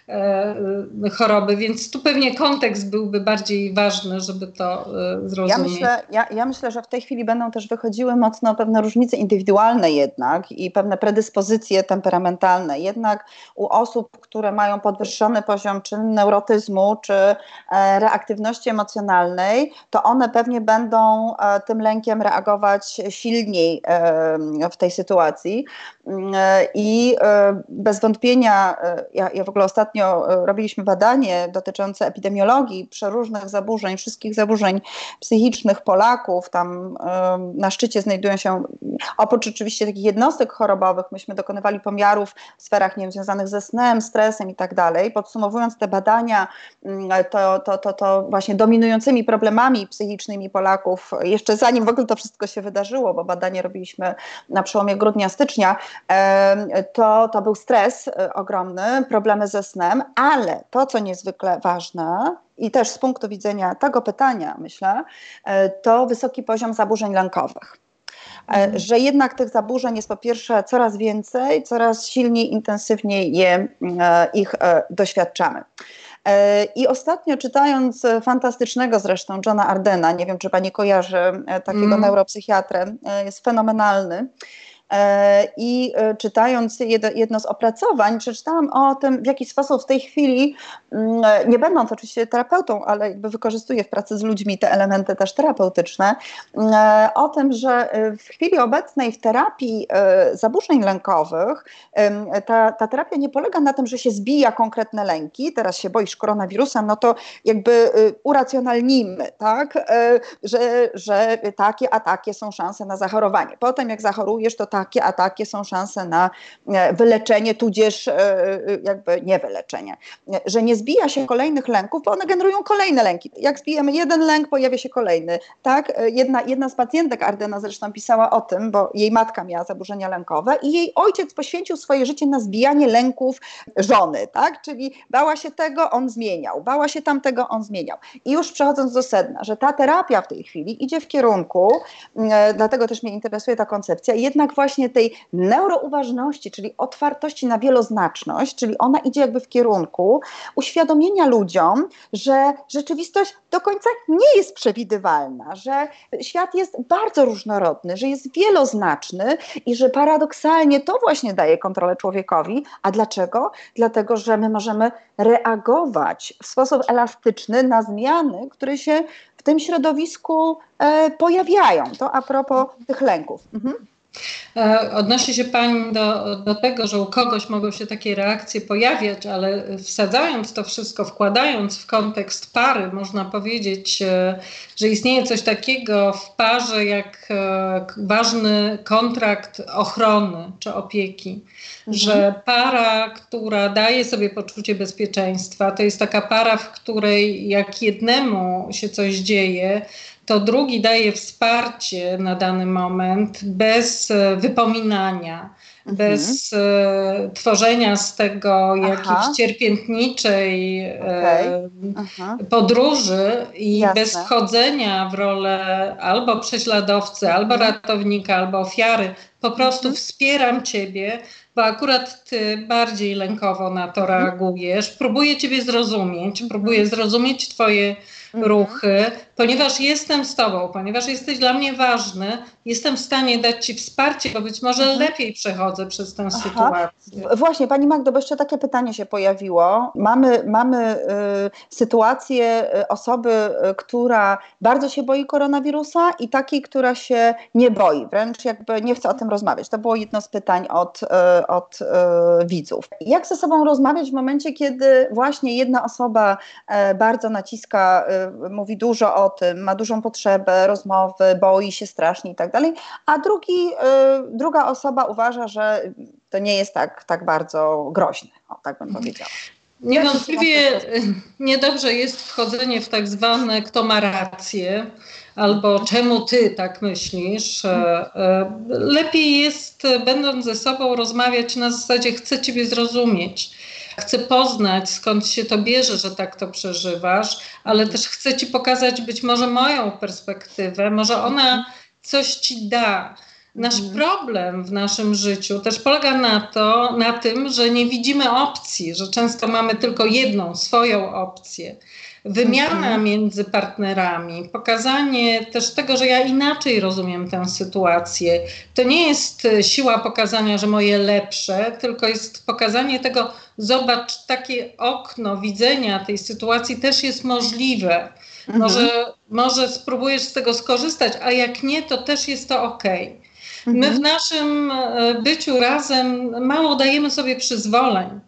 choroby, więc tu pewnie kontekst byłby bardziej ważny, żeby to e, zrozumieć. Ja myślę, ja, ja myślę, że w tej chwili będą też wychodziły mocno pewne różnice indywidualne jednak i pewne predyspozycje temperamentalne. Jednak u osób, które mają podwyższony poziom czy neurotyzmu, czy e, reaktywności emocjonalnej, to one pewnie będą tym lękiem reagować silniej w tej sytuacji. Mm, I bez wątpienia, ja, ja w ogóle ostatnio e, robiliśmy badanie dotyczące epidemiologii przeróżnych zaburzeń, wszystkich zaburzeń psychicznych Polaków. Tam na szczycie znajdują się, oprócz oczywiście takich jednostek chorobowych, myśmy dokonywali pomiarów w sferach nie wiem, związanych ze snem, stresem i tak dalej. Podsumowując te badania, mm, to, to, to, to właśnie dominującymi problemami psychicznymi Polaków, jeszcze zanim w ogóle to wszystko się wydarzyło, bo badanie robiliśmy na przełomie grudnia, stycznia, to, to był stres e, ogromny, problemy ze snem, ale to, co niezwykle ważne i też z punktu widzenia tego pytania, myślę, e, to wysoki poziom zaburzeń lękowych. E, mhm. Że jednak tych zaburzeń jest po pierwsze coraz więcej, coraz silniej, intensywniej je, ich doświadczamy. I ostatnio czytając fantastycznego zresztą Johna Ardena, nie wiem czy pani kojarzy takiego mm. neuropsychiatrę, jest fenomenalny. E, I e, czytając jedno z opracowań, przeczytałam o tym, w jaki sposób w tej chwili, mm, nie będąc oczywiście terapeutą, ale jakby wykorzystuję w pracy z ludźmi te elementy też terapeutyczne, mm, e, o tym, że w chwili obecnej w terapii zaburzeń lękowych ta, ta terapia nie polega na tym, że się zbija konkretne lęki, teraz się boisz koronawirusa, no to jakby uracjonalnimy, tak, że, że takie, a takie są szanse na zachorowanie. Potem jak zachorujesz, to tak takie, a takie są szanse na e, wyleczenie, tudzież e, e, jakby nie wyleczenie. Że nie zbija się kolejnych lęków, bo one generują kolejne lęki. Jak zbijemy jeden lęk, pojawia się kolejny. Tak? Jedna, jedna z pacjentek Ardena zresztą pisała o tym, bo jej matka miała zaburzenia lękowe i jej ojciec poświęcił swoje życie na zbijanie lęków żony, tak? Czyli bała się tego, on zmieniał, bała się tamtego, on zmieniał. I już przechodząc do sedna, że ta terapia w tej chwili idzie w kierunku, dlatego też mnie interesuje ta koncepcja, jednak właśnie właśnie tej neurouważności, czyli otwartości na wieloznaczność, czyli ona idzie jakby w kierunku uświadomienia ludziom, że rzeczywistość do końca nie jest przewidywalna, że świat jest bardzo różnorodny, że jest wieloznaczny i że paradoksalnie to właśnie daje kontrolę człowiekowi. A dlaczego? Dlatego, że my możemy reagować w sposób elastyczny na zmiany, które się w tym środowisku e, pojawiają. To a propos tych lęków. Mhm. E, odnosi się Pani do, do tego, że u kogoś mogą się takie reakcje pojawiać, ale wsadzając to wszystko, wkładając w kontekst pary, można powiedzieć, e, że istnieje coś takiego w parze jak e, ważny kontrakt ochrony czy opieki. Mhm. Że para, która daje sobie poczucie bezpieczeństwa, to jest taka para, w której jak jednemu się coś dzieje, to drugi daje wsparcie na dany moment bez e, wypominania, mhm. bez e, tworzenia z tego jakiejś cierpiętniczej e, okay. podróży i Jasne. bez wchodzenia w rolę albo prześladowcy, albo mhm. ratownika, albo ofiary. Po prostu mhm. wspieram ciebie, bo akurat ty bardziej lękowo na to mhm. reagujesz. Próbuję ciebie zrozumieć, próbuję zrozumieć twoje Mhm. ruchy, ponieważ jestem z Tobą, ponieważ jesteś dla mnie ważny, jestem w stanie dać Ci wsparcie, bo być może mhm. lepiej przechodzę przez tę Aha. sytuację. Właśnie, Pani Magdo, bo jeszcze takie pytanie się pojawiło. Mamy, mamy y, sytuację y, osoby, y, która bardzo się boi koronawirusa i takiej, która się nie boi, wręcz jakby nie chce o tym rozmawiać. To było jedno z pytań od, y, od y, widzów. Jak ze sobą rozmawiać w momencie, kiedy właśnie jedna osoba y, bardzo naciska mówi dużo o tym, ma dużą potrzebę rozmowy, boi się strasznie i tak dalej, a drugi, druga osoba uważa, że to nie jest tak, tak bardzo groźne, o, tak bym powiedziała. Niewątpliwie niedobrze jest wchodzenie w tak zwane kto ma rację albo czemu ty tak myślisz. E, e, lepiej jest, będąc ze sobą, rozmawiać na zasadzie chcę ciebie zrozumieć Chcę poznać, skąd się to bierze, że tak to przeżywasz, ale też chcę Ci pokazać być może moją perspektywę, może ona coś Ci da. Nasz mhm. problem w naszym życiu też polega na to, na tym, że nie widzimy opcji, że często mamy tylko jedną, swoją opcję wymiana mhm. między partnerami, pokazanie też tego, że ja inaczej rozumiem tę sytuację. To nie jest e, siła pokazania, że moje lepsze, tylko jest pokazanie tego, zobacz, takie okno widzenia tej sytuacji też jest możliwe. Mhm. Może, może spróbujesz z tego skorzystać, a jak nie, to też jest to ok. My w mhm. naszym e, byciu razem mało dajemy sobie przyzwoleń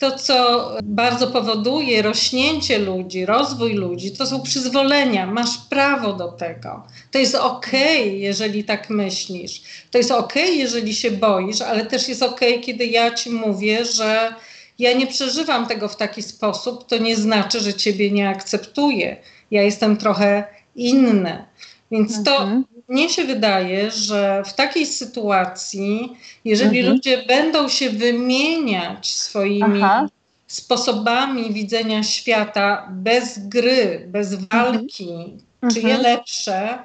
to, co bardzo powoduje rośnięcie ludzi, rozwój ludzi, to są przyzwolenia. Masz prawo do tego. To jest ok, jeżeli tak myślisz. To jest ok, jeżeli się boisz, ale też jest ok, kiedy ja ci mówię, że ja nie przeżywam tego w taki sposób. To nie znaczy, że ciebie nie akceptuję. Ja jestem trochę inny. Więc to mhm. Mnie się wydaje, że w takiej sytuacji, jeżeli mhm. ludzie będą się wymieniać swoimi Aha. sposobami widzenia świata bez gry, bez mhm. walki, mhm. czyje lepsze,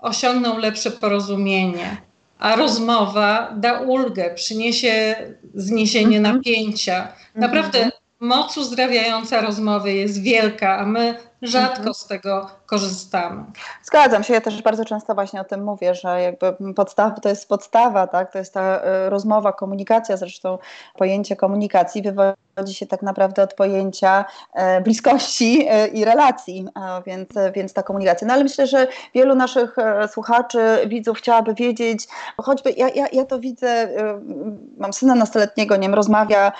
osiągną lepsze porozumienie. A rozmowa da ulgę, przyniesie zniesienie mhm. napięcia. Naprawdę mhm. moc uzdrawiająca rozmowy jest wielka, a my rzadko mhm. z tego korzystamy. Zgadzam się, ja też bardzo często właśnie o tym mówię, że jakby podstawa to jest podstawa, tak? to jest ta y, rozmowa, komunikacja, zresztą pojęcie komunikacji wywodzi się tak naprawdę od pojęcia e, bliskości e, i relacji, więc, więc ta komunikacja. No ale myślę, że wielu naszych e, słuchaczy, widzów chciałaby wiedzieć, choćby ja, ja, ja to widzę, mam syna nastoletniego, nie wiem, rozmawia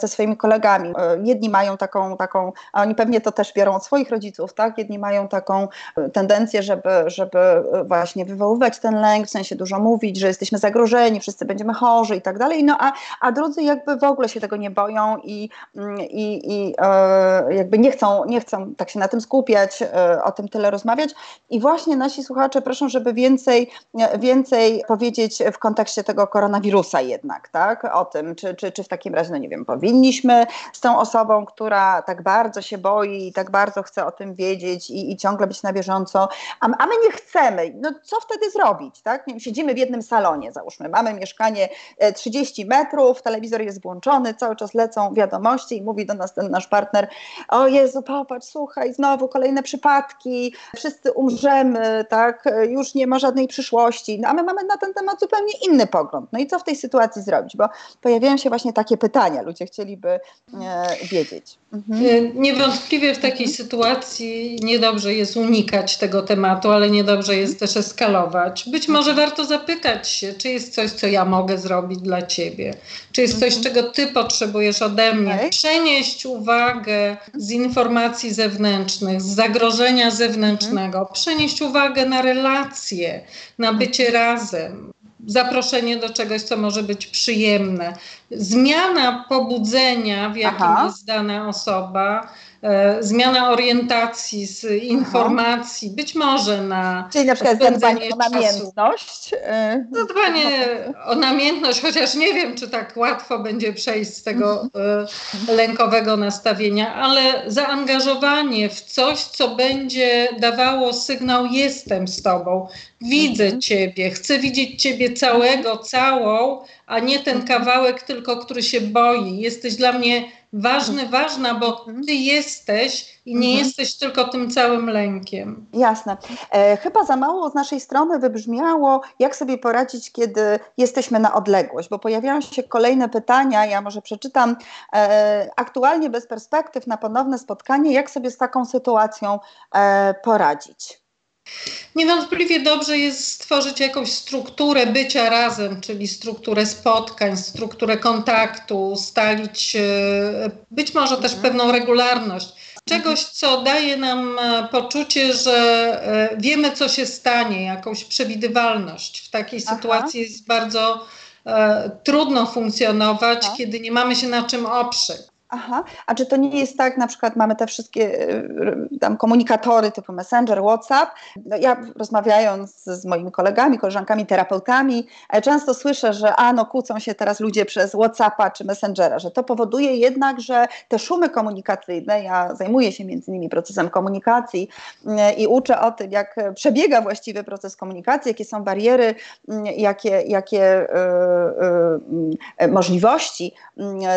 ze swoimi kolegami. Jedni mają taką, taką, a oni pewnie to też biorą od swoich rodziców, tak? Jedni mają taką E, tendencję, żeby, żeby e, właśnie wywoływać ten lęk, w sensie dużo mówić, że jesteśmy zagrożeni, wszyscy będziemy chorzy i tak dalej, no a, a drudzy jakby w ogóle się tego nie boją i, mm, i, i e, jakby nie chcą, nie chcą tak się na tym skupiać, o tym tyle rozmawiać. I właśnie nasi słuchacze proszą, żeby więcej, więcej powiedzieć w kontekście tego koronawirusa jednak, tak, o tym, czy, czy, czy w takim razie, no nie wiem, powinniśmy z tą osobą, która tak bardzo się boi i tak bardzo chce o tym wiedzieć i, i ciągle być na bieżąco, a, a my nie chcemy. No co wtedy zrobić? Tak? Siedzimy w jednym salonie, załóżmy, mamy mieszkanie 30 e, metrów, telewizor jest włączony, cały czas lecą wiadomości i mówi do nas ten nasz partner, o Jezu, popatrz, słuchaj, znowu kolejne przypadki, wszyscy umrzemy, tak, już nie ma żadnej przyszłości, no, a my mamy na ten temat zupełnie inny pogląd. No i co w tej sytuacji zrobić? Bo pojawiają się właśnie takie pytania, ludzie chcieliby e, wiedzieć. Mhm. E, niewątpliwie w takiej mhm. sytuacji niedobrze jest unikać tego tematu, ale niedobrze jest też eskalować. Być może warto zapytać się, czy jest coś, co ja mogę zrobić dla ciebie, czy jest coś, mhm. czego ty potrzebujesz ode mnie. Przenieść uwagę z informacji zewnętrznych, z zagrożenia zewnętrznego, przenieść uwagę na relacje, na bycie razem zaproszenie do czegoś, co może być przyjemne. Zmiana pobudzenia, w jakim Aha. jest dana osoba, zmiana orientacji, z informacji, być może na Czyli na przykład zadbanie o namiętność. E, zadbanie o namiętność, chociaż nie wiem, czy tak łatwo będzie przejść z tego mhm. e, lękowego nastawienia, ale zaangażowanie w coś, co będzie dawało sygnał jestem z tobą, widzę mhm. ciebie, chcę widzieć ciebie całego, całą, a nie ten mhm. kawałek tylko, który się boi. Jesteś dla mnie ważny, mhm. ważna, bo mhm. ty jesteś i nie mhm. jesteś tylko tym całym lękiem. Jasne. E, chyba za mało z naszej strony wybrzmiało, jak sobie poradzić, kiedy jesteśmy na odległość, bo pojawiają się kolejne pytania. Ja może przeczytam. E, aktualnie bez perspektyw na ponowne spotkanie, jak sobie z taką sytuacją e, poradzić? Niewątpliwie dobrze jest stworzyć jakąś strukturę bycia razem, czyli strukturę spotkań, strukturę kontaktu, ustalić e, być może też mhm. pewną regularność. Czegoś, co daje nam e, poczucie, że e, wiemy, co się stanie, jakąś przewidywalność. W takiej Aha. sytuacji jest bardzo trudno funkcjonować, Aha. kiedy nie mamy się na czym oprzeć. Aha, a czy to nie jest tak, na przykład mamy te wszystkie y, tam komunikatory typu Messenger, WhatsApp. No ja rozmawiając z moimi kolegami, koleżankami, terapeutami, e, często słyszę, że a no kłócą się teraz ludzie przez WhatsAppa czy Messengera, że to powoduje jednak, że te szumy komunikacyjne, ja zajmuję się między innymi procesem komunikacji y, i uczę o tym, jak przebiega właściwy proces komunikacji, jakie są bariery, y, jakie, jakie y, y, możliwości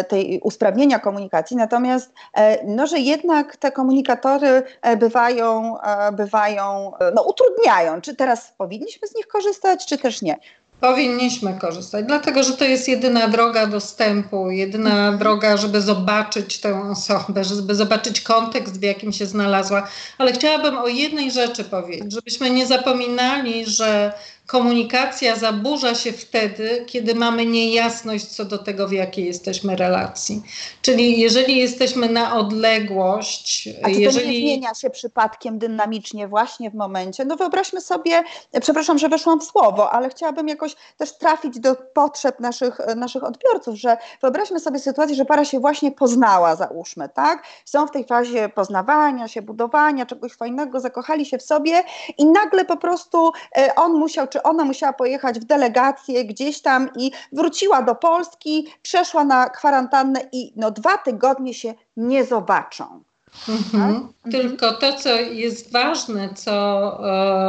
tej usprawnienia komunikacji, komunikacji, natomiast e, no, że jednak te komunikatory e, bywają, e, bywają no, utrudniają. Czy teraz powinniśmy z nich korzystać, czy też nie? Powinniśmy korzystać, dlatego że to jest jedyna droga dostępu, jedyna mhm. droga, żeby zobaczyć tę osobę, żeby zobaczyć kontekst, w jakim się znalazła. Ale chciałabym o jednej rzeczy powiedzieć, żebyśmy nie zapominali, że komunikacja zaburza się wtedy, kiedy mamy niejasność co do tego, w jakiej jesteśmy relacji. Czyli jeżeli jesteśmy na odległość, A czy jeżeli... to nie zmienia się przypadkiem dynamicznie właśnie w momencie, no wyobraźmy sobie, przepraszam, że weszłam w słowo, ale chciałabym jakoś też trafić do potrzeb naszych, naszych odbiorców, że wyobraźmy sobie sytuację, że para się właśnie poznała, załóżmy, tak? Są w tej fazie poznawania się, budowania czegoś fajnego, zakochali się w sobie i nagle po prostu e, on musiał, czy ona musiała pojechać w delegację gdzieś tam i wróciła do Polski, przeszła na kwarantannę i no dwa tygodnie się nie zobaczą. Mhm. Tak? Tylko to, co jest ważne, co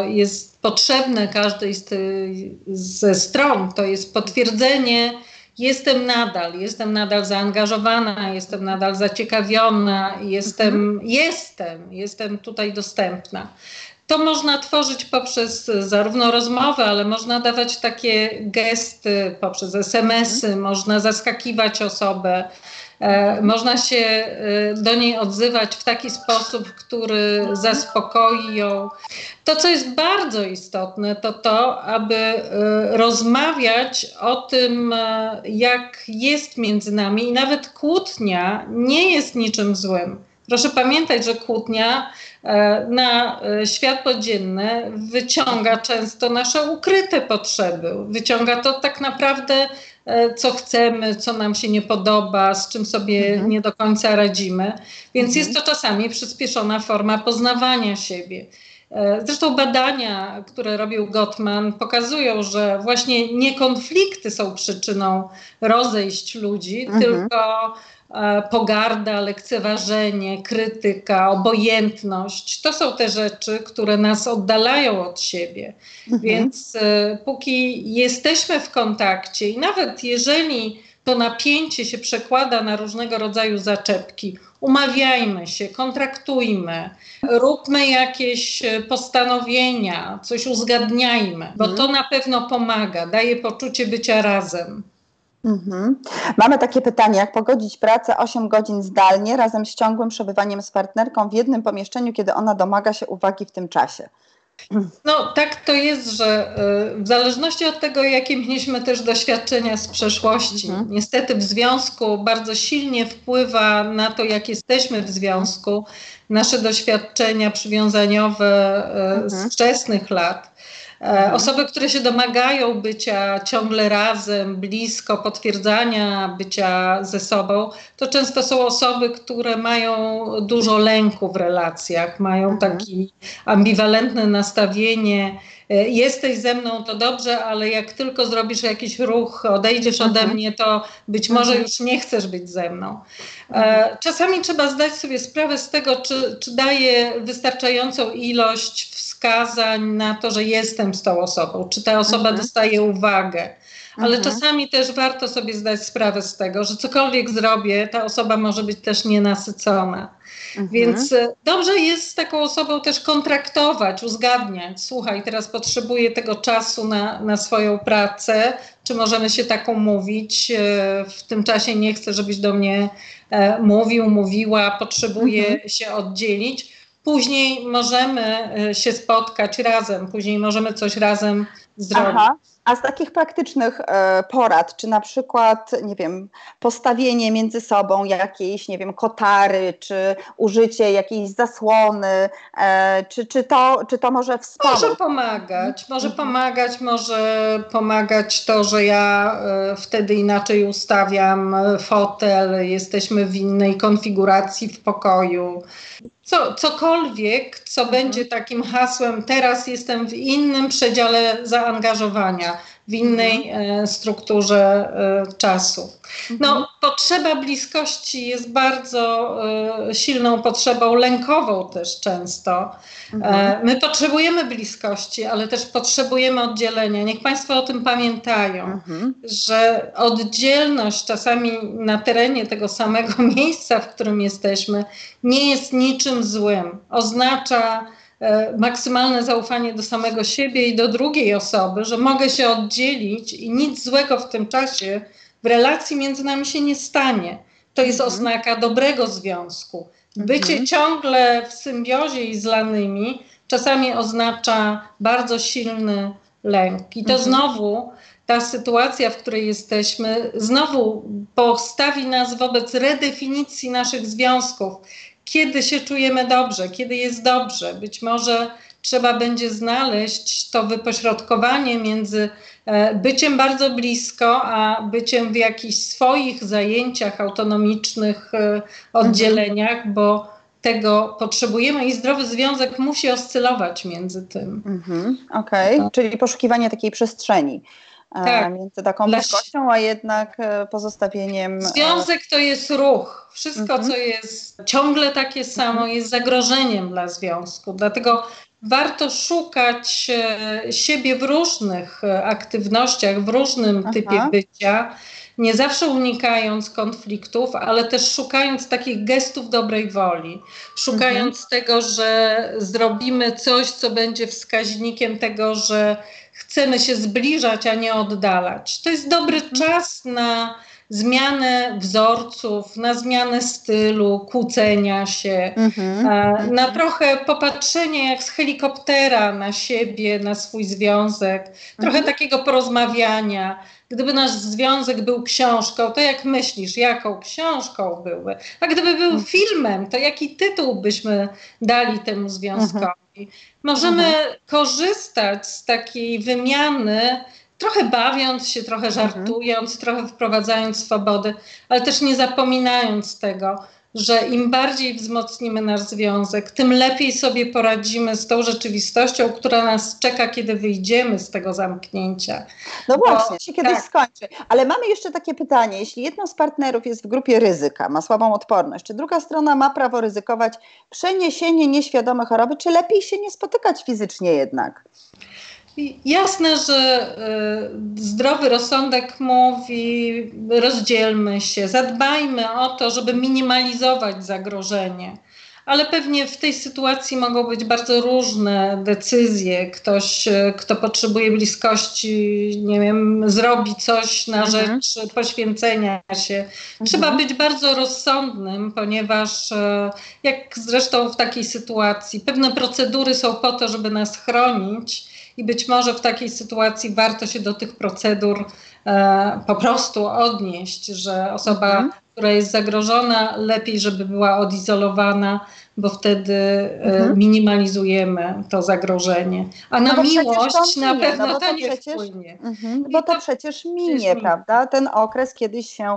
e, jest potrzebne każdej z tej, ze stron, to jest potwierdzenie, jestem nadal, jestem nadal zaangażowana, jestem nadal zaciekawiona, jestem, mhm. jestem, jestem tutaj dostępna. To można tworzyć poprzez zarówno rozmowę, ale można dawać takie gesty poprzez SMS-y, mhm. można zaskakiwać osobę, e, można się e, do niej odzywać w taki sposób, który mhm. zaspokoi ją. To, co jest bardzo istotne, to to, aby e, rozmawiać o tym, e, jak jest między nami, i nawet kłótnia nie jest niczym złym. Proszę pamiętać, że kłótnia na e, światło dzienne wyciąga często nasze ukryte potrzeby. Wyciąga to tak naprawdę, e, co chcemy, co nam się nie podoba, z czym sobie mhm. nie do końca radzimy. Więc mhm. jest to czasami przyspieszona forma poznawania siebie. Zresztą badania, które robił Gottman, pokazują, że właśnie nie konflikty są przyczyną rozejść ludzi, mhm. tylko E, pogarda, lekceważenie, krytyka, obojętność to są te rzeczy, które nas oddalają od siebie. Mhm. Więc e, póki jesteśmy w kontakcie i nawet jeżeli to napięcie się przekłada na różnego rodzaju zaczepki, umawiajmy się, kontraktujmy, róbmy jakieś e, postanowienia, coś uzgadniajmy, bo to mhm. na pewno pomaga, daje poczucie bycia razem. Mhm. Mamy takie pytanie, jak pogodzić pracę 8 godzin zdalnie razem z ciągłym przebywaniem z partnerką w jednym pomieszczeniu, kiedy ona domaga się uwagi w tym czasie? No tak to jest, że y, w zależności od tego, jakie mieliśmy też doświadczenia z przeszłości, mhm. niestety w związku bardzo silnie wpływa na to, jak jesteśmy w związku, nasze doświadczenia przywiązaniowe mhm. z wczesnych lat. Mhm. Osoby, które się domagają bycia ciągle razem, blisko, potwierdzania bycia ze sobą, to często są osoby, które mają dużo lęku w relacjach, mają mhm. takie ambiwalentne nastawienie. E, jesteś ze mną, to dobrze, ale jak tylko zrobisz jakiś ruch, odejdziesz ode mhm. mnie, to być może już nie chcesz być ze mną. E, czasami trzeba zdać sobie sprawę z tego, czy, czy daje wystarczającą ilość wskazań na to, że jestem z tą osobą, czy ta osoba mhm. dostaje uwagę. Ale mhm. czasami też warto sobie zdać sprawę z tego, że cokolwiek zrobię, ta osoba może być też nienasycona. Mhm. Więc e, dobrze jest z taką osobą też kontraktować, uzgadniać. Słuchaj, teraz potrzebuję tego czasu na, na swoją pracę. Czy możemy się taką mówić? E, w tym czasie nie chcę, żebyś do mnie e, mówił, mówiła, potrzebuję mhm. się oddzielić Później możemy się spotkać razem, później możemy coś razem zrobić. Aha. A z takich praktycznych e, porad, czy na przykład, nie wiem, postawienie między sobą jakiejś, nie wiem, kotary, czy użycie jakiejś zasłony, e, czy, czy, to, czy to może wspomóc? Może pomagać, może mhm. pomagać, może pomagać to, że ja e, wtedy inaczej ustawiam fotel, jesteśmy w innej konfiguracji w pokoju co, cokolwiek, co mhm. będzie takim hasłem, teraz jestem w innym przedziale zaangażowania, w innej mhm. e, strukturze e, czasu. No, mhm. potrzeba bliskości jest bardzo e, silną potrzebą, lękową też często. Mhm. My potrzebujemy bliskości, ale też potrzebujemy oddzielenia. Niech Państwo o tym pamiętają, że oddzielność czasami na terenie tego samego [LAUGHS] miejsca, w którym jesteśmy, nie jest niczym złym. Oznacza, maksymalne zaufanie do samego siebie i do drugiej osoby, że mogę się oddzielić i nic złego w tym czasie w relacji między nami się nie stanie. To jest mhm. oznaka dobrego związku. Bycie mhm. ciągle w symbiozie i zlanymi czasami oznacza bardzo silny lęk. I to mhm. znowu ta sytuacja, w której jesteśmy, znowu postawi nas wobec redefinicji naszych związków kiedy się czujemy dobrze, kiedy jest dobrze. Być może trzeba będzie znaleźć to wypośrodkowanie między e, byciem bardzo blisko, a byciem w jakichś swoich zajęciach autonomicznych, e, oddzieleniach, bo tego potrzebujemy i zdrowy związek musi oscylować między tym. Mhm, Okej, okay. czyli poszukiwanie takiej przestrzeni. E, tak. między taką bliskością, a jednak e, pozostawieniem. E, Związek to jest ruch. Wszystko, mhm. co jest ciągle takie samo, mhm. jest zagrożeniem dla związku. Dlatego warto szukać siebie w różnych aktywnościach, w różnym Aha. typie bycia. Nie zawsze unikając konfliktów, ale też szukając takich gestów dobrej woli, szukając mhm. tego, że zrobimy coś, co będzie wskaźnikiem tego, że chcemy się zbliżać, a nie oddalać. To jest dobry mhm. czas na zmianę wzorców, na zmianę stylu, kłócenia się, mm-hmm, na mm-hmm. trochę popatrzenie jak z helikoptera na siebie, na swój związek, trochę mm-hmm. takiego porozmawiania. Gdyby nasz związek był książką, to jak myślisz, jaką książką byłby? A gdyby był mhm. filmem, to jaki tytuł byśmy dali temu związkowi? Możemy mhm. korzystać z takiej wymiany, trochę bawiąc się, trochę mhm. żartując, mhm. trochę wprowadzając swobody, ale też nie zapominając tego, że im bardziej wzmocnimy nasz związek, tym lepiej sobie poradzimy z tą rzeczywistością, która nas czeka, kiedy wyjdziemy z tego zamknięcia. No właśnie, Bo, się kiedyś tak. skończy. Ale mamy jeszcze takie pytanie. Jeśli jedno z partnerów jest w grupie ryzyka, ma słabą odporność, czy druga strona ma prawo ryzykować przeniesienie nieświadome choroby, czy lepiej się nie spotykać fizycznie jednak? Jasne, że y, zdrowy rozsądek mówi, rozdzielmy się, zadbajmy o to, żeby minimalizować zagrożenie. Ale pewnie w tej sytuacji mogą być bardzo różne decyzje. Ktoś, y, kto potrzebuje bliskości, nie wiem, zrobi coś na mhm. rzecz poświęcenia się. Trzeba mhm. być bardzo rozsądnym, ponieważ, y, jak zresztą w takiej sytuacji, pewne procedury są po to, żeby nas chronić i być może w takiej sytuacji warto się do tych procedur e, po prostu odnieść, że osoba, mhm. która jest zagrożona, lepiej, żeby była odizolowana, bo wtedy e, mhm. minimalizujemy to zagrożenie. A na no miłość na no pewno no to nie przecież, wpłynie. Mhm, bo to, to przecież minie, prawda? Ten okres kiedyś się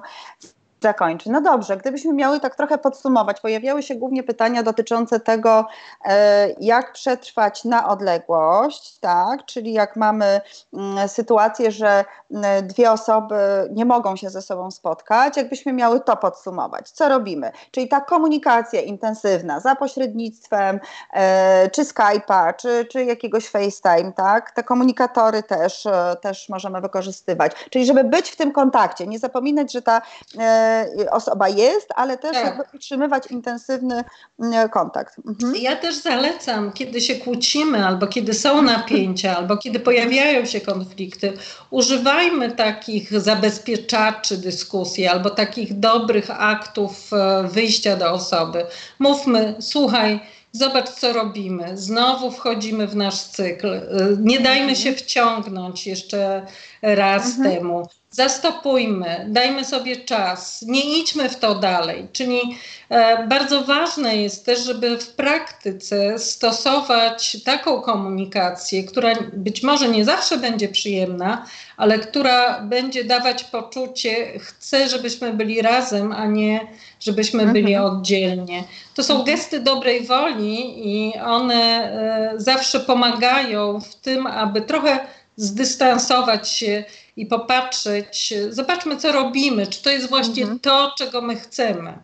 zakończy. No dobrze, gdybyśmy miały tak trochę podsumować, pojawiały się głównie pytania dotyczące tego, e, jak przetrwać na odległość, tak? Czyli jak mamy mm, sytuację, że mm, dwie osoby nie mogą się ze sobą spotkać, jakbyśmy miały to podsumować. Co robimy? Czyli ta komunikacja intensywna za pośrednictwem e, czy Skype'a, czy, czy jakiegoś FaceTime, tak? Te komunikatory też, e, też możemy wykorzystywać. Czyli żeby być w tym kontakcie, nie zapominać, że ta osoba jest, ale też tak. jakby utrzymywać intensywny mm, kontakt. Mhm. Ja też zalecam, kiedy się kłócimy, albo kiedy są [LAUGHS] napięcia, albo kiedy pojawiają się konflikty, używajmy takich zabezpieczaczy dyskusji, albo takich dobrych aktów e, wyjścia do osoby. Mówmy, słuchaj, zobacz co robimy, znowu wchodzimy w nasz cykl, nie dajmy mhm. się wciągnąć jeszcze raz mhm. temu zastopujmy, dajmy sobie czas, nie idźmy w to dalej. Czyli e, bardzo ważne jest też, żeby w praktyce stosować taką komunikację, która być może nie zawsze będzie przyjemna, ale która będzie dawać poczucie, chcę, żebyśmy byli razem, a nie żebyśmy byli mhm. oddzielnie. To są mhm. gesty dobrej woli i one e, zawsze pomagają w tym, aby trochę zdystansować się i popatrzeć, zobaczmy, co robimy, czy to jest właśnie mhm. to, czego my chcemy.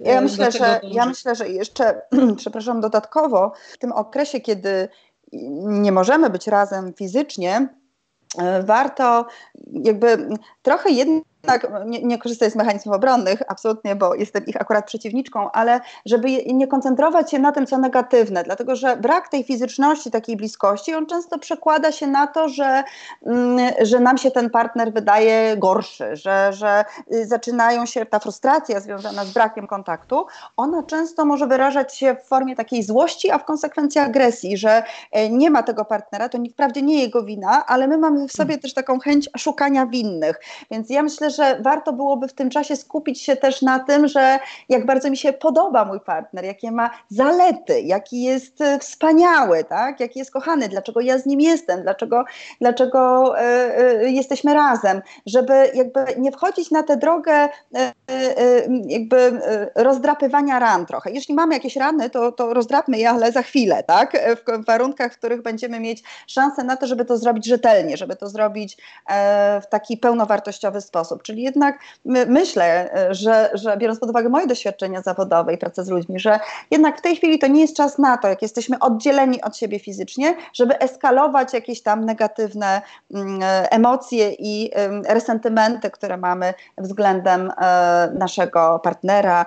Ja e, myślę, że, ja myślę, że jeszcze, [CLEARS THROAT] przepraszam, dodatkowo w tym okresie, kiedy nie możemy być razem fizycznie, e, warto jakby trochę jednak tak, nie, nie korzystaj z mechanizmów obronnych, absolutnie, bo jestem ich akurat przeciwniczką, ale żeby nie koncentrować się na tym, co negatywne, dlatego że brak tej fizyczności, takiej bliskości, on często przekłada się na to, że, mm, że nam się ten partner wydaje gorszy, że, że y, zaczynają się, ta frustracja związana z brakiem kontaktu, ona często może wyrażać się w formie takiej złości, a w konsekwencji agresji, że e, nie ma tego partnera, to wprawdzie nie jego wina, ale my mamy w sobie też taką chęć szukania winnych, więc ja myślę, że warto byłoby w tym czasie skupić się też na tym, że jak bardzo mi się podoba mój partner, jakie ma zalety, jaki jest e, wspaniały, tak? jaki jest kochany, dlaczego ja z nim jestem, dlaczego, dlaczego y, y, jesteśmy razem, żeby jakby nie wchodzić na tę drogę y, jakby rozdrapywania ran trochę. Jeśli mamy jakieś rany, to, to rozdrapmy je, ale za chwilę, tak? W warunkach, w których będziemy mieć szansę na to, żeby to zrobić rzetelnie, żeby to zrobić w taki pełnowartościowy sposób. Czyli jednak myślę, e, że, że biorąc pod uwagę moje doświadczenia zawodowe i pracę z ludźmi, że jednak w tej chwili to nie jest czas na to, jak jesteśmy oddzieleni od siebie fizycznie, żeby eskalować jakieś tam negatywne mm, e, emocje i resentymenty, które mamy względem e, naszego partnera,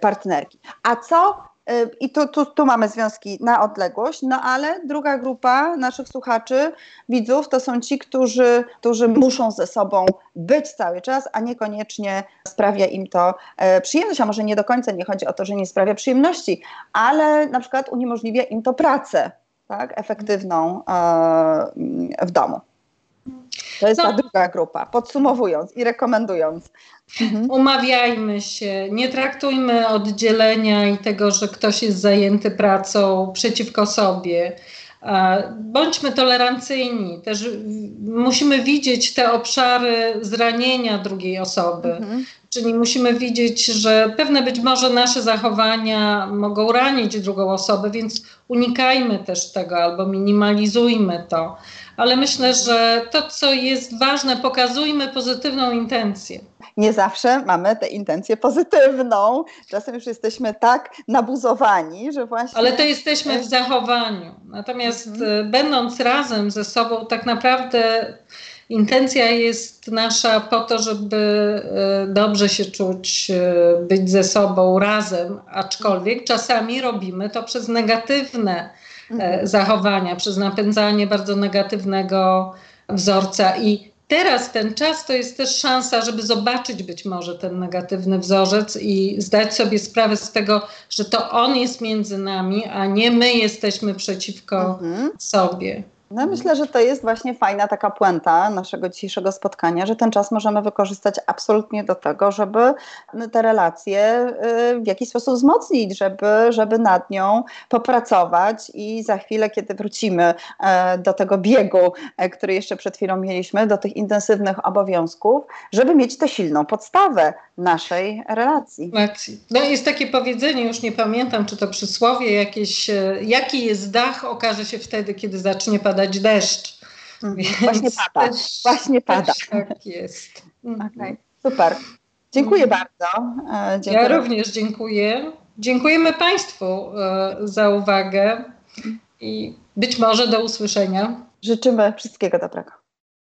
partnerki. A co I tu, tu, tu mamy związki na odległość, no ale druga grupa naszych słuchaczy, widzów, to są ci, którzy, którzy muszą ze sobą być cały czas, a niekoniecznie sprawia im to e, przyjemność, a może nie do końca nie chodzi o to, że nie sprawia przyjemności, ale na przykład uniemożliwia im to pracę tak, efektywną e, w domu. To jest no. ta druga grupa. Podsumowując i rekomendując. Mhm. Umawiajmy się, nie traktujmy oddzielenia i tego, że ktoś jest zajęty pracą przeciwko sobie. Bądźmy tolerancyjni, też musimy widzieć te obszary zranienia drugiej osoby. Mhm. Czyli musimy widzieć, że pewne być może nasze zachowania mogą ranić drugą osobę, więc unikajmy też tego albo minimalizujmy to ale myślę, że to, co jest ważne, pokazujmy pozytywną intencję. Nie zawsze mamy tę intencję pozytywną. Czasem już jesteśmy tak nabuzowani, że właśnie. Ale to jesteśmy w zachowaniu. Natomiast mhm. E, będąc razem ze sobą, tak naprawdę intencja jest nasza po to, żeby e, dobrze się czuć, e, być ze sobą razem, aczkolwiek czasami robimy to przez negatywne E, mhm. zachowania, przez napędzanie bardzo negatywnego wzorca. I teraz ten czas to jest też szansa, żeby zobaczyć być może ten negatywny wzorzec i zdać sobie sprawę z tego, że to on jest między nami, a nie my jesteśmy przeciwko mhm. sobie. No, myślę, że to jest właśnie fajna taka puenta naszego dzisiejszego spotkania, że ten czas możemy wykorzystać absolutnie do tego, żeby te relacje y, w jakiś sposób wzmocnić, żeby, żeby nad nią popracować i za chwilę, kiedy wrócimy e, do tego biegu, e, który jeszcze przed chwilą mieliśmy, do tych intensywnych obowiązków, żeby mieć tę silną podstawę naszej relacji. No jest takie powiedzenie, już nie pamiętam, czy to przysłowie jakieś, e, jaki jest dach, okaże się wtedy, kiedy zacznie padać deszcz. Mhm. Właśnie pada, też, właśnie pada. tak jest. Mhm. Okay, super. Dziękuję mhm. bardzo. E, dziękuję. Ja również dziękuję. Dziękujemy Państwu e, za uwagę i być może do usłyszenia. Życzymy wszystkiego dobrego.